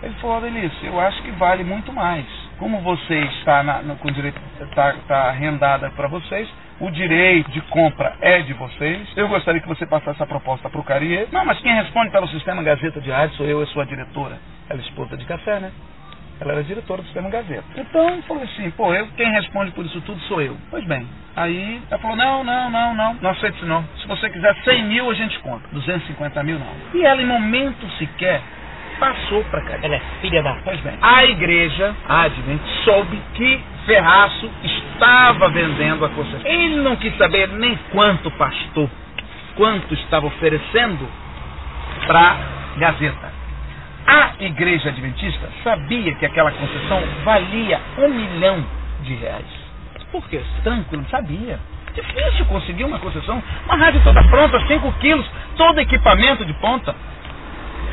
Ele falou, Aurelice, eu acho que vale muito mais. Como você está na, no- com direito, está, está arrendada para vocês, o direito de compra é de vocês. Eu gostaria que você passasse essa proposta para o Carrier. Não, mas quem responde pelo sistema Gazeta de Rádio sou eu, eu sou a diretora. ela é esposa de café, né? Ela era diretora do Sistema Gazeta. Então, falou assim, pô, eu, quem responde por isso tudo sou eu. Pois bem. Aí ela falou, não, não, não, não, não aceito isso não. Se você quiser 100 mil, a gente conta. 250 mil, não. E ela, em momento sequer, passou para cá. Ela é filha da... Pois bem. A igreja, a Advent, soube que Ferraço estava vendendo a concessão. Ele não quis saber nem quanto pastor, quanto estava oferecendo para Gazeta. A igreja adventista sabia que aquela concessão valia um milhão de reais. Por quê? Tranquilo, sabia. Difícil conseguir uma concessão. Uma rádio toda pronta, 5 quilos, todo equipamento de ponta.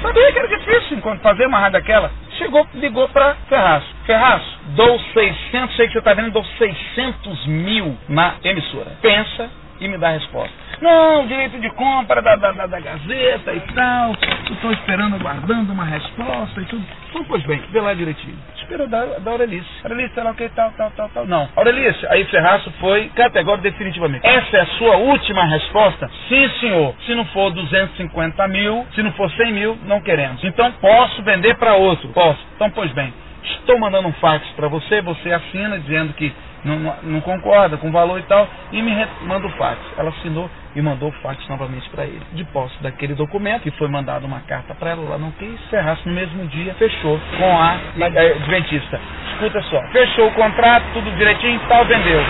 Sabia que era difícil fazer uma rádio daquela. Chegou, ligou para Ferraço. Ferraço, dou 600, sei que você está vendo, dou 600 mil na emissora. Pensa e me dá a resposta. Não, direito de compra da, da, da, da Gazeta e tal. Estou esperando, aguardando uma resposta e tudo. Então, pois bem, vê lá direitinho. Espera da, da Aurelice. Aurelice, sei lá o que, tal, tal, tal, tal. Não. Aurelice, aí Ferraço foi categórico definitivamente. Essa é a sua última resposta? Sim, senhor. Se não for 250 mil, se não for 100 mil, não queremos. Então, posso vender para outro? Posso. Então, pois bem. Estou mandando um fax para você, você assina dizendo que não, não, concorda com o valor e tal, e me manda o fax. Ela assinou e mandou o fax novamente para ele. De posse daquele documento, que foi mandado uma carta para ela, ela não quis, Ferraço no mesmo dia fechou com a, a Adventista. Escuta só, fechou o contrato, tudo direitinho e tal, vendeu.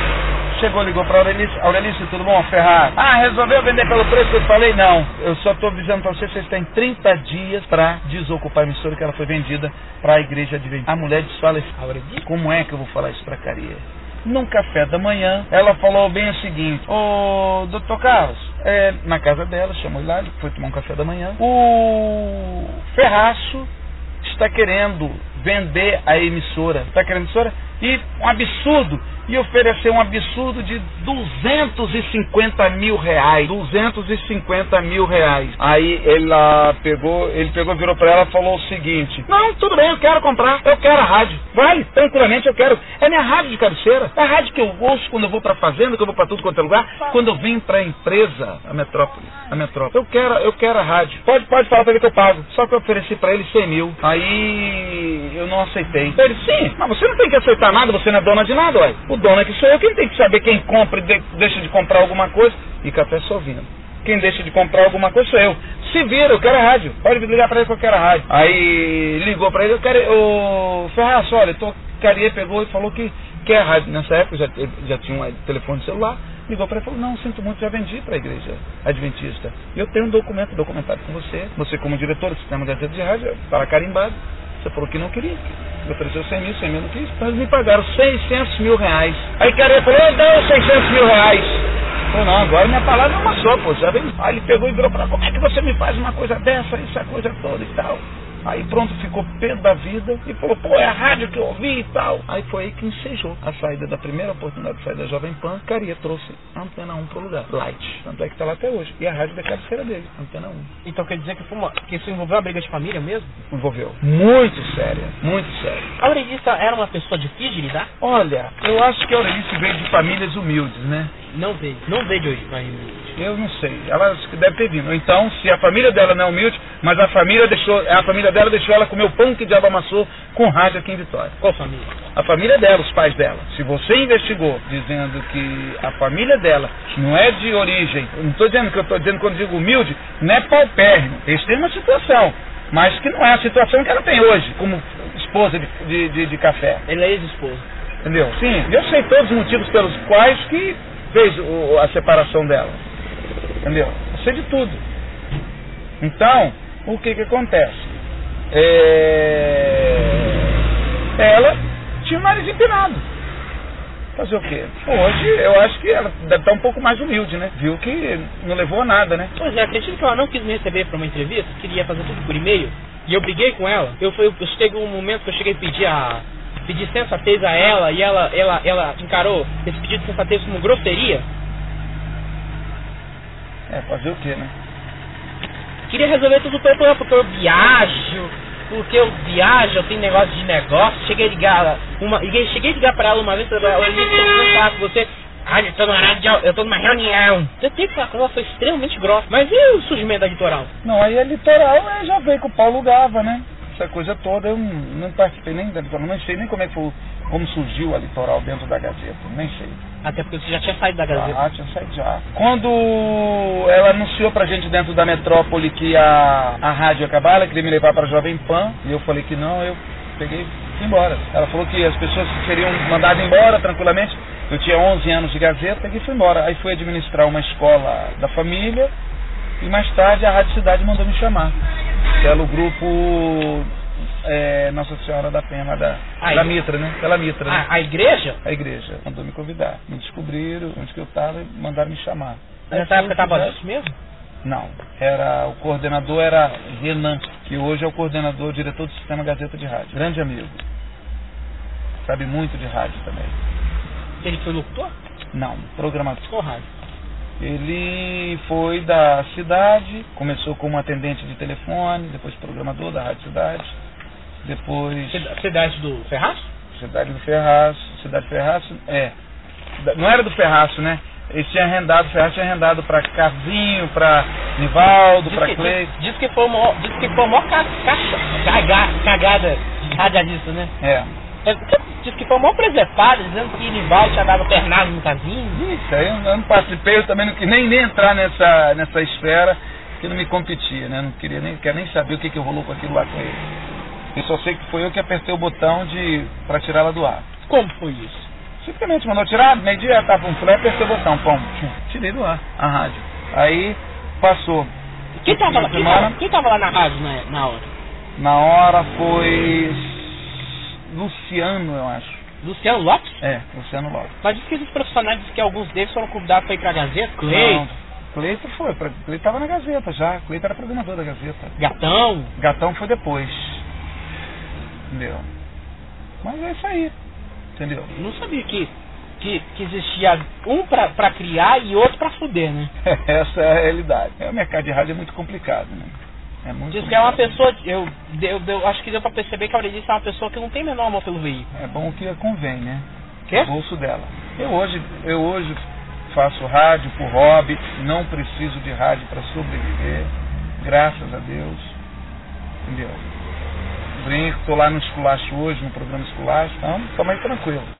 Chegou, ligou para Aurelice. Aurelice, tudo bom? Ferrar. Ah, resolveu vender pelo preço que eu falei? Não. Eu só estou avisando para vocês, vocês têm 30 dias para desocupar a emissora que ela foi vendida para a igreja adventista. A mulher disse, fala assim, como é que eu vou falar isso para Caria? Num café da manhã, ela falou bem o seguinte: Ô, doutor Carlos, é, na casa dela, chamou ele lá, ele foi tomar um café da manhã. O Ferraço está querendo vender a emissora. Está querendo a emissora? E um absurdo e oferecer um absurdo de 250 mil reais. 250 mil reais. Aí ele lá pegou, ele pegou, virou para ela e falou o seguinte: Não, tudo bem, eu quero comprar, eu quero a rádio. Vai, tranquilamente eu quero. É minha rádio de cabeceira. É a rádio que eu ouço quando eu vou para fazenda, que eu vou para tudo quanto é lugar, quando eu venho para a empresa, a metrópole. A metrópole. Eu quero, eu quero a rádio. Pode, pode falar para ele que eu pago. Só que eu ofereci para ele 100 mil. Aí eu não aceitei. Ele, sim, mas você não tem que aceitar nada, você não é dona de nada. O dono é que sou eu. Quem tem que saber quem compra e de, deixa de comprar alguma coisa? E café só vindo. Quem deixa de comprar alguma coisa sou eu. Se vira, eu quero a rádio. Pode ligar para ele que eu quero a rádio. Aí ligou para ele, eu quero. O Ferraz, olha, tô, Caria pegou e falou que quer a rádio. Nessa época já, já tinha um telefone celular. Ligou para ele e falou: Não, sinto muito, já vendi para a igreja adventista. Eu tenho um documento documentado com você. Você, como diretor do sistema de de rádio, para carimbado. Você falou que não queria. Me ofereceu 100 mil, 100 mil não quis. Então eles me pagaram 600 mil reais. Aí o cara falou, dá os 600 mil reais. Falei, não, agora minha palavra é uma só, pô, já vem. Aí ele pegou e virou para como é que você me faz uma coisa dessa, isso, a coisa toda e tal. Aí pronto, ficou pé da vida e falou, pô, é a rádio que eu ouvi e tal. Aí foi aí que ensejou a saída da primeira oportunidade de sair da Jovem Pan. Caria trouxe a Antena 1 pro lugar, Light. Tanto é que tá lá até hoje. E a rádio da cabeceira dele, Antena 1. Então quer dizer que, foi uma, que isso envolveu uma briga de família mesmo? Envolveu. Muito séria, muito séria. A Aurelista era uma pessoa difícil de lidar? Olha, eu acho que a Aurelice veio de famílias humildes, né? Não veio. Não veio de hoje, família eu não sei. Ela deve ter vindo. Então, se a família dela não é humilde, mas a família deixou, a família dela deixou ela comer o pão que o diabo amassou com rádio aqui em Vitória. Qual família? A família dela, os pais dela. Se você investigou dizendo que a família dela não é de origem, não estou dizendo que eu estou dizendo quando digo humilde, não é paupérrimo. Eles têm uma situação, mas que não é a situação que ela tem hoje, como esposa de, de, de, de café. Ele é ex-esposa. Entendeu? Sim, eu sei todos os motivos pelos quais que fez o, a separação dela. Entendeu? Eu sei de tudo. Então, o que que acontece? É... Ela tinha o nariz empinado. Fazer o quê? Hoje eu acho que ela deve estar um pouco mais humilde, né? Viu que não levou a nada, né? Pois é, acredito que ela não quis me receber para uma entrevista, queria fazer tudo por e-mail. E eu briguei com ela. Eu, foi, eu cheguei um momento que eu cheguei a pedir a pedir sensatez a ela e ela, ela, ela encarou esse pedido de sensatez como grosseria. É, fazer o quê, né? Queria resolver tudo pelo problema, porque eu viajo, porque eu viajo, eu tenho negócio de negócio. Cheguei a ligar, uma, cheguei a ligar pra ela uma vez, ela disse, falar com você. Ah, eu tô, numa, eu tô numa reunião. Eu tenho que falar com ela, foi extremamente grossa. Mas e o surgimento da litoral? Não, aí a litoral é, já veio com o Paulo Gava, né? Essa coisa toda, eu não, participei nem da Litoral, não sei nem como é que foi, como surgiu a Litoral dentro da Gazeta, nem sei. Até porque você já tinha saído da Gazeta. Ah, tinha saído já. Quando ela anunciou pra gente dentro da metrópole que a, a rádio ia acabar, ela queria me levar pra Jovem Pan, e eu falei que não, eu peguei e fui embora. Ela falou que as pessoas seriam mandadas embora tranquilamente. Eu tinha 11 anos de Gazeta, peguei e fui embora. Aí fui administrar uma escola da família, e mais tarde a Rádio Cidade mandou me chamar. Pelo grupo é, Nossa Senhora da Pena da, da Mitra, né? Pela Mitra, né? A, a igreja? A igreja mandou me convidar. Me descobriram onde que eu estava e mandaram me chamar. Aí Nessa época fui, tava né? isso mesmo? Não, era o coordenador era Renan, que hoje é o coordenador, diretor do Sistema Gazeta de Rádio. Grande amigo. Sabe muito de rádio também. Ele foi locutor? Não, programador. Qual rádio? Ele foi da cidade, começou como atendente de telefone, depois programador da Rádio Cidade, depois Cida- Cidade do Ferraz? Cidade do Ferraço, Cidade do Ferraço, é. Não era do Ferraço, né? Eles tinham arrendado, o Ferraço tinha arrendado pra Casinho, pra Nivaldo, que, Clay. diz, diz que foi uma, diz que foi uma ca, caixa, caga, cagada radialista, né? É. É, Diz que foi uma presepada, dizendo que Nival tinha dado pernada no casinho. Isso aí eu eu não participei, eu também não quis nem, nem entrar nessa, nessa esfera, que não me competia, né? Não queria nem, quero nem saber o que, que rolou com aquilo lá com ele. Eu só sei que foi eu que apertei o botão de para tirá-la do ar. Como foi isso? Simplesmente mandou tirar, meio dia tava um filé, apertei o botão, pum, tirei do ar a rádio. Aí passou. Quem tava, lá, Na quem tava, quem tava lá na rádio na, na hora? Na hora foi Luciano, eu acho. Luciano Lopes? É, Luciano Lopes. Mas diz que esses profissionais diz que alguns deles foram convidados para ir pra Gazeta. Clay, Não, Cleito foi, pra- Cleito tava na Gazeta já, Cleito era programador da Gazeta. Gatão. Gatão foi depois. Entendeu? Mas é isso aí. Entendeu? Não sabia que, que, que existia um pra, pra criar e outro pra fuder, né? Essa é a realidade. É, o mercado de rádio é muito complicado, né? É muito Diz que é uma pessoa. Eu, eu, eu acho que deu pra perceber que a Aurelice é uma pessoa que não tem menor amor pelo veículo. É bom que convém, né? Quê? O bolso dela. Eu hoje, eu hoje faço rádio por hobby, não preciso de rádio para sobreviver, graças a Deus. Entendeu? Brinco, tô lá no esculacho hoje, no programa esculacho, então, tamo aí tranquilo.